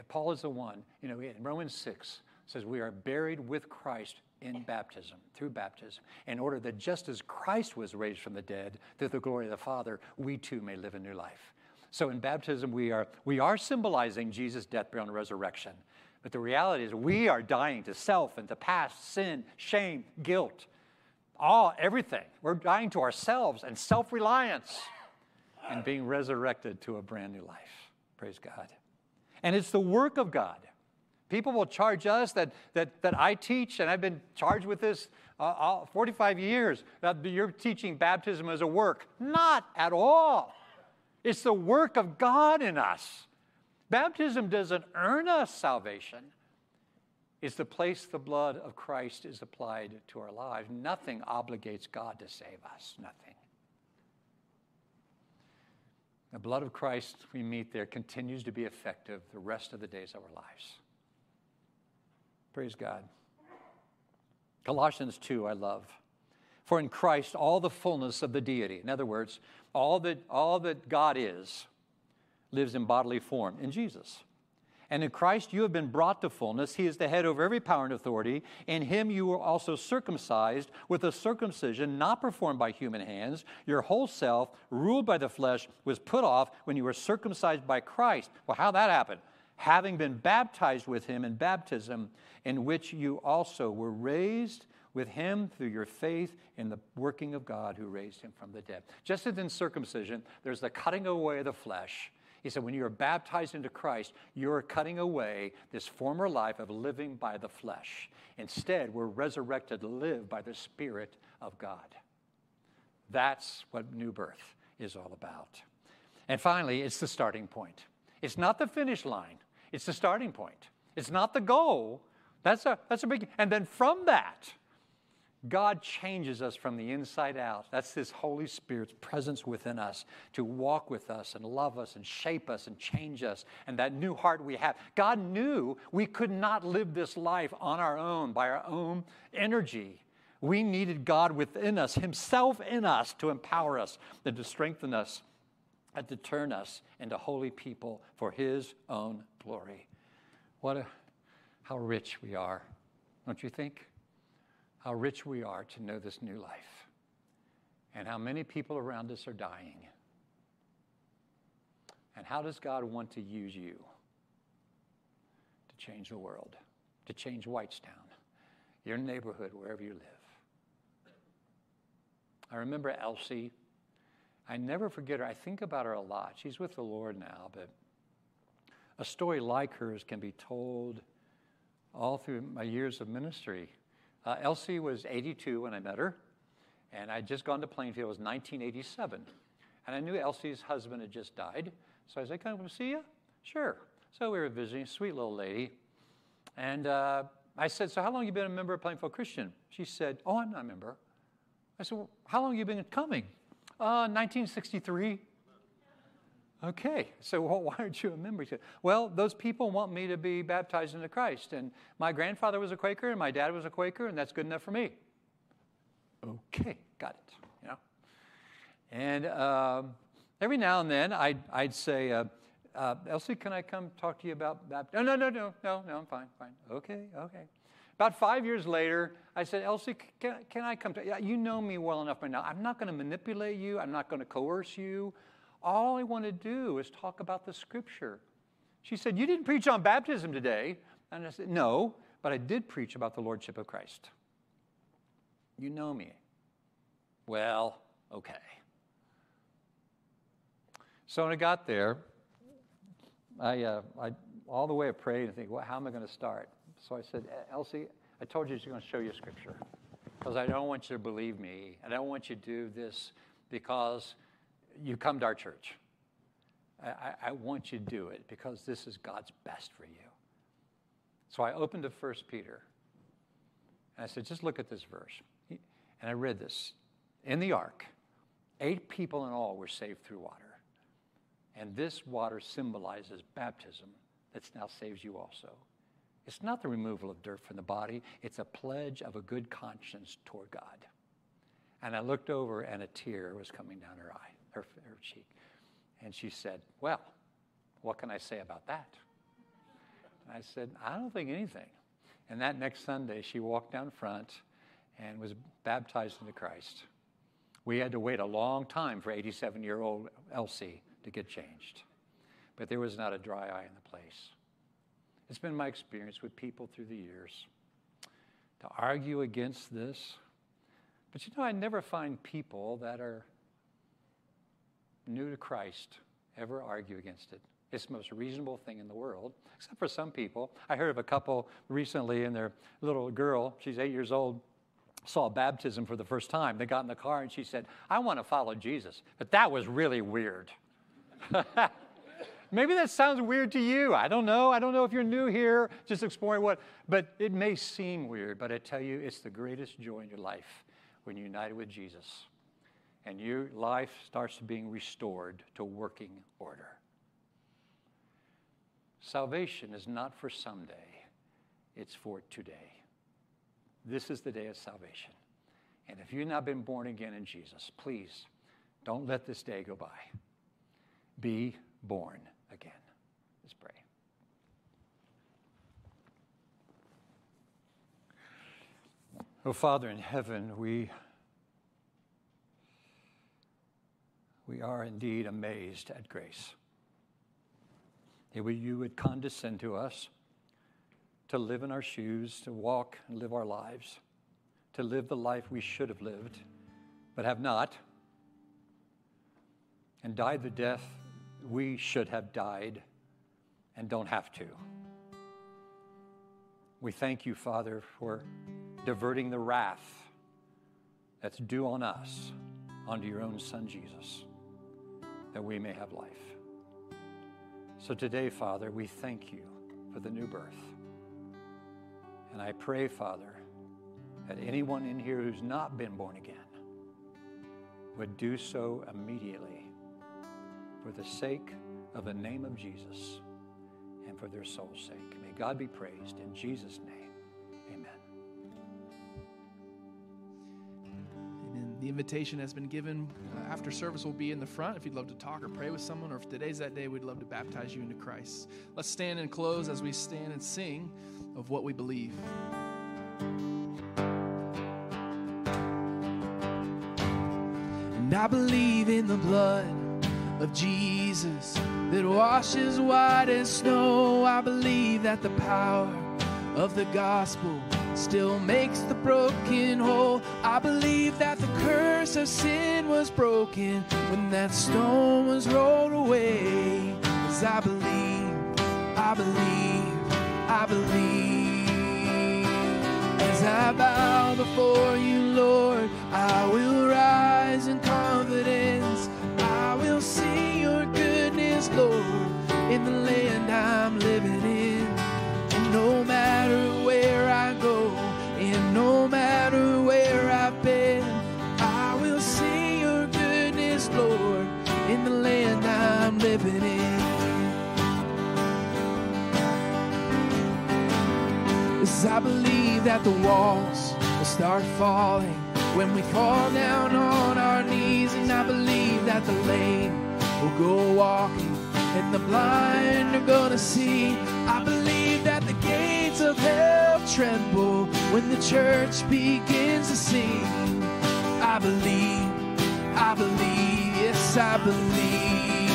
Paul is the one, you know, in Romans 6 says we are buried with Christ in baptism, through baptism, in order that just as Christ was raised from the dead through the glory of the Father, we too may live a new life. So in baptism, we are, we are symbolizing Jesus' death, burial, and resurrection. But the reality is, we are dying to self and to past sin, shame, guilt, all, everything. We're dying to ourselves and self reliance and being resurrected to a brand new life. Praise God. And it's the work of God. People will charge us that, that, that I teach, and I've been charged with this uh, 45 years, that you're teaching baptism as a work. Not at all. It's the work of God in us. Baptism doesn't earn us salvation. It's the place the blood of Christ is applied to our lives. Nothing obligates God to save us. Nothing. The blood of Christ we meet there continues to be effective the rest of the days of our lives. Praise God. Colossians 2, I love. For in Christ all the fullness of the deity, in other words, all that, all that God is, lives in bodily form in Jesus. And in Christ you have been brought to fullness. He is the head over every power and authority. In him you were also circumcised with a circumcision not performed by human hands. Your whole self, ruled by the flesh, was put off when you were circumcised by Christ. Well, how that happened? Having been baptized with him in baptism, in which you also were raised with him through your faith in the working of God who raised him from the dead. Just as in circumcision, there's the cutting away of the flesh he said, when you are baptized into Christ, you're cutting away this former life of living by the flesh. Instead, we're resurrected to live by the Spirit of God. That's what new birth is all about. And finally, it's the starting point. It's not the finish line, it's the starting point. It's not the goal. That's a, that's a big, and then from that, God changes us from the inside out. That's this Holy Spirit's presence within us to walk with us and love us and shape us and change us and that new heart we have. God knew we could not live this life on our own, by our own energy. We needed God within us, Himself in us, to empower us and to strengthen us and to turn us into holy people for His own glory. What a, how rich we are, don't you think? How rich we are to know this new life and how many people around us are dying. And how does God want to use you to change the world, to change Whitestown, your neighborhood, wherever you live? I remember Elsie. I never forget her. I think about her a lot. She's with the Lord now, but a story like hers can be told all through my years of ministry. Uh, Elsie was 82 when I met her, and I'd just gone to Plainfield. It was 1987. And I knew Elsie's husband had just died. So I said, Can I come see you? Sure. So we were visiting, sweet little lady. And uh, I said, So how long have you been a member of Plainfield Christian? She said, Oh, I'm not a member. I said, well, How long have you been coming? Uh, 1963. Okay, so well, why aren't you a member? Said, Well, those people want me to be baptized into Christ. And my grandfather was a Quaker and my dad was a Quaker, and that's good enough for me. Okay, got it. You know? And um, every now and then I'd, I'd say, uh, uh, Elsie, can I come talk to you about baptism? No, no, no, no, no, no, I'm fine, fine. Okay, okay. About five years later, I said, Elsie, can, can I come to you? You know me well enough by now. I'm not going to manipulate you. I'm not going to coerce you. All I want to do is talk about the scripture. She said, You didn't preach on baptism today. And I said, No, but I did preach about the Lordship of Christ. You know me. Well, okay. So when I got there, I, uh, I all the way I prayed and think, well, how am I going to start? So I said, Elsie, I told you was going to show you scripture because I don't want you to believe me. and I don't want you to do this because you come to our church. I, I, want you to do it because this is God's best for you. So I opened to 1 Peter and I said, just look at this verse. And I read this. In the ark, eight people in all were saved through water. And this water symbolizes baptism that now saves you also. It's not the removal of dirt from the body, it's a pledge of a good conscience toward God. And I looked over, and a tear was coming down her eye, her, her cheek. And she said, Well, what can I say about that? And I said, I don't think anything. And that next Sunday, she walked down front and was baptized into Christ. We had to wait a long time for 87 year old Elsie to get changed. But there was not a dry eye in the place. It's been my experience with people through the years to argue against this. But you know, I never find people that are new to Christ ever argue against it. It's the most reasonable thing in the world, except for some people. I heard of a couple recently, and their little girl, she's eight years old, saw baptism for the first time. They got in the car and she said, I want to follow Jesus. But that was really weird. Maybe that sounds weird to you. I don't know. I don't know if you're new here, just exploring what, but it may seem weird, but I tell you, it's the greatest joy in your life when you're united with Jesus and your life starts being restored to working order. Salvation is not for someday, it's for today. This is the day of salvation. And if you've not been born again in Jesus, please don't let this day go by. Be born again. Let's pray. Oh, Father in heaven, we, we are indeed amazed at grace. That you would condescend to us to live in our shoes, to walk and live our lives, to live the life we should have lived, but have not, and died the death we should have died and don't have to. We thank you, Father, for diverting the wrath that's due on us onto your own Son, Jesus, that we may have life. So today, Father, we thank you for the new birth. And I pray, Father, that anyone in here who's not been born again would do so immediately for the sake of the name of Jesus and for their soul's sake. May God be praised in Jesus' name. Amen. The invitation has been given. Uh, after service will be in the front. If you'd love to talk or pray with someone, or if today's that day, we'd love to baptize you into Christ. Let's stand and close as we stand and sing of what we believe. And I believe in the blood of Jesus that washes white as snow. I believe that the power of the gospel still makes the broken whole. I believe that the curse of sin was broken when that stone was rolled away. Cause I believe I believe, I believe. As I bow before you, Lord, I will rise in confidence. I will see your goodness, Lord, in the land I'm living Cause I believe that the walls will start falling when we fall down on our knees. And I believe that the lame will go walking and the blind are gonna see. I believe that the gates of hell tremble when the church begins to sing. I believe, I believe, yes, I believe.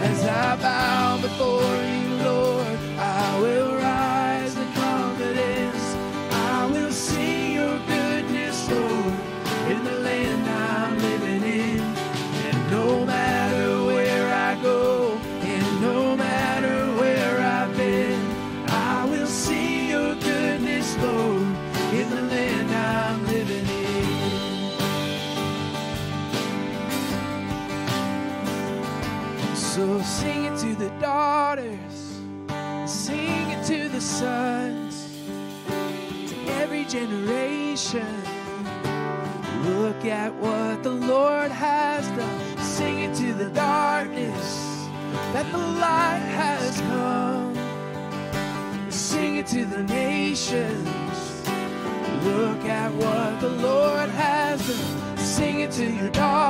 As I bow before you, Lord, I will rise generation. Look at what the Lord has done. Sing it to the darkness that the light has come. Sing it to the nations. Look at what the Lord has done. Sing it to your daughter.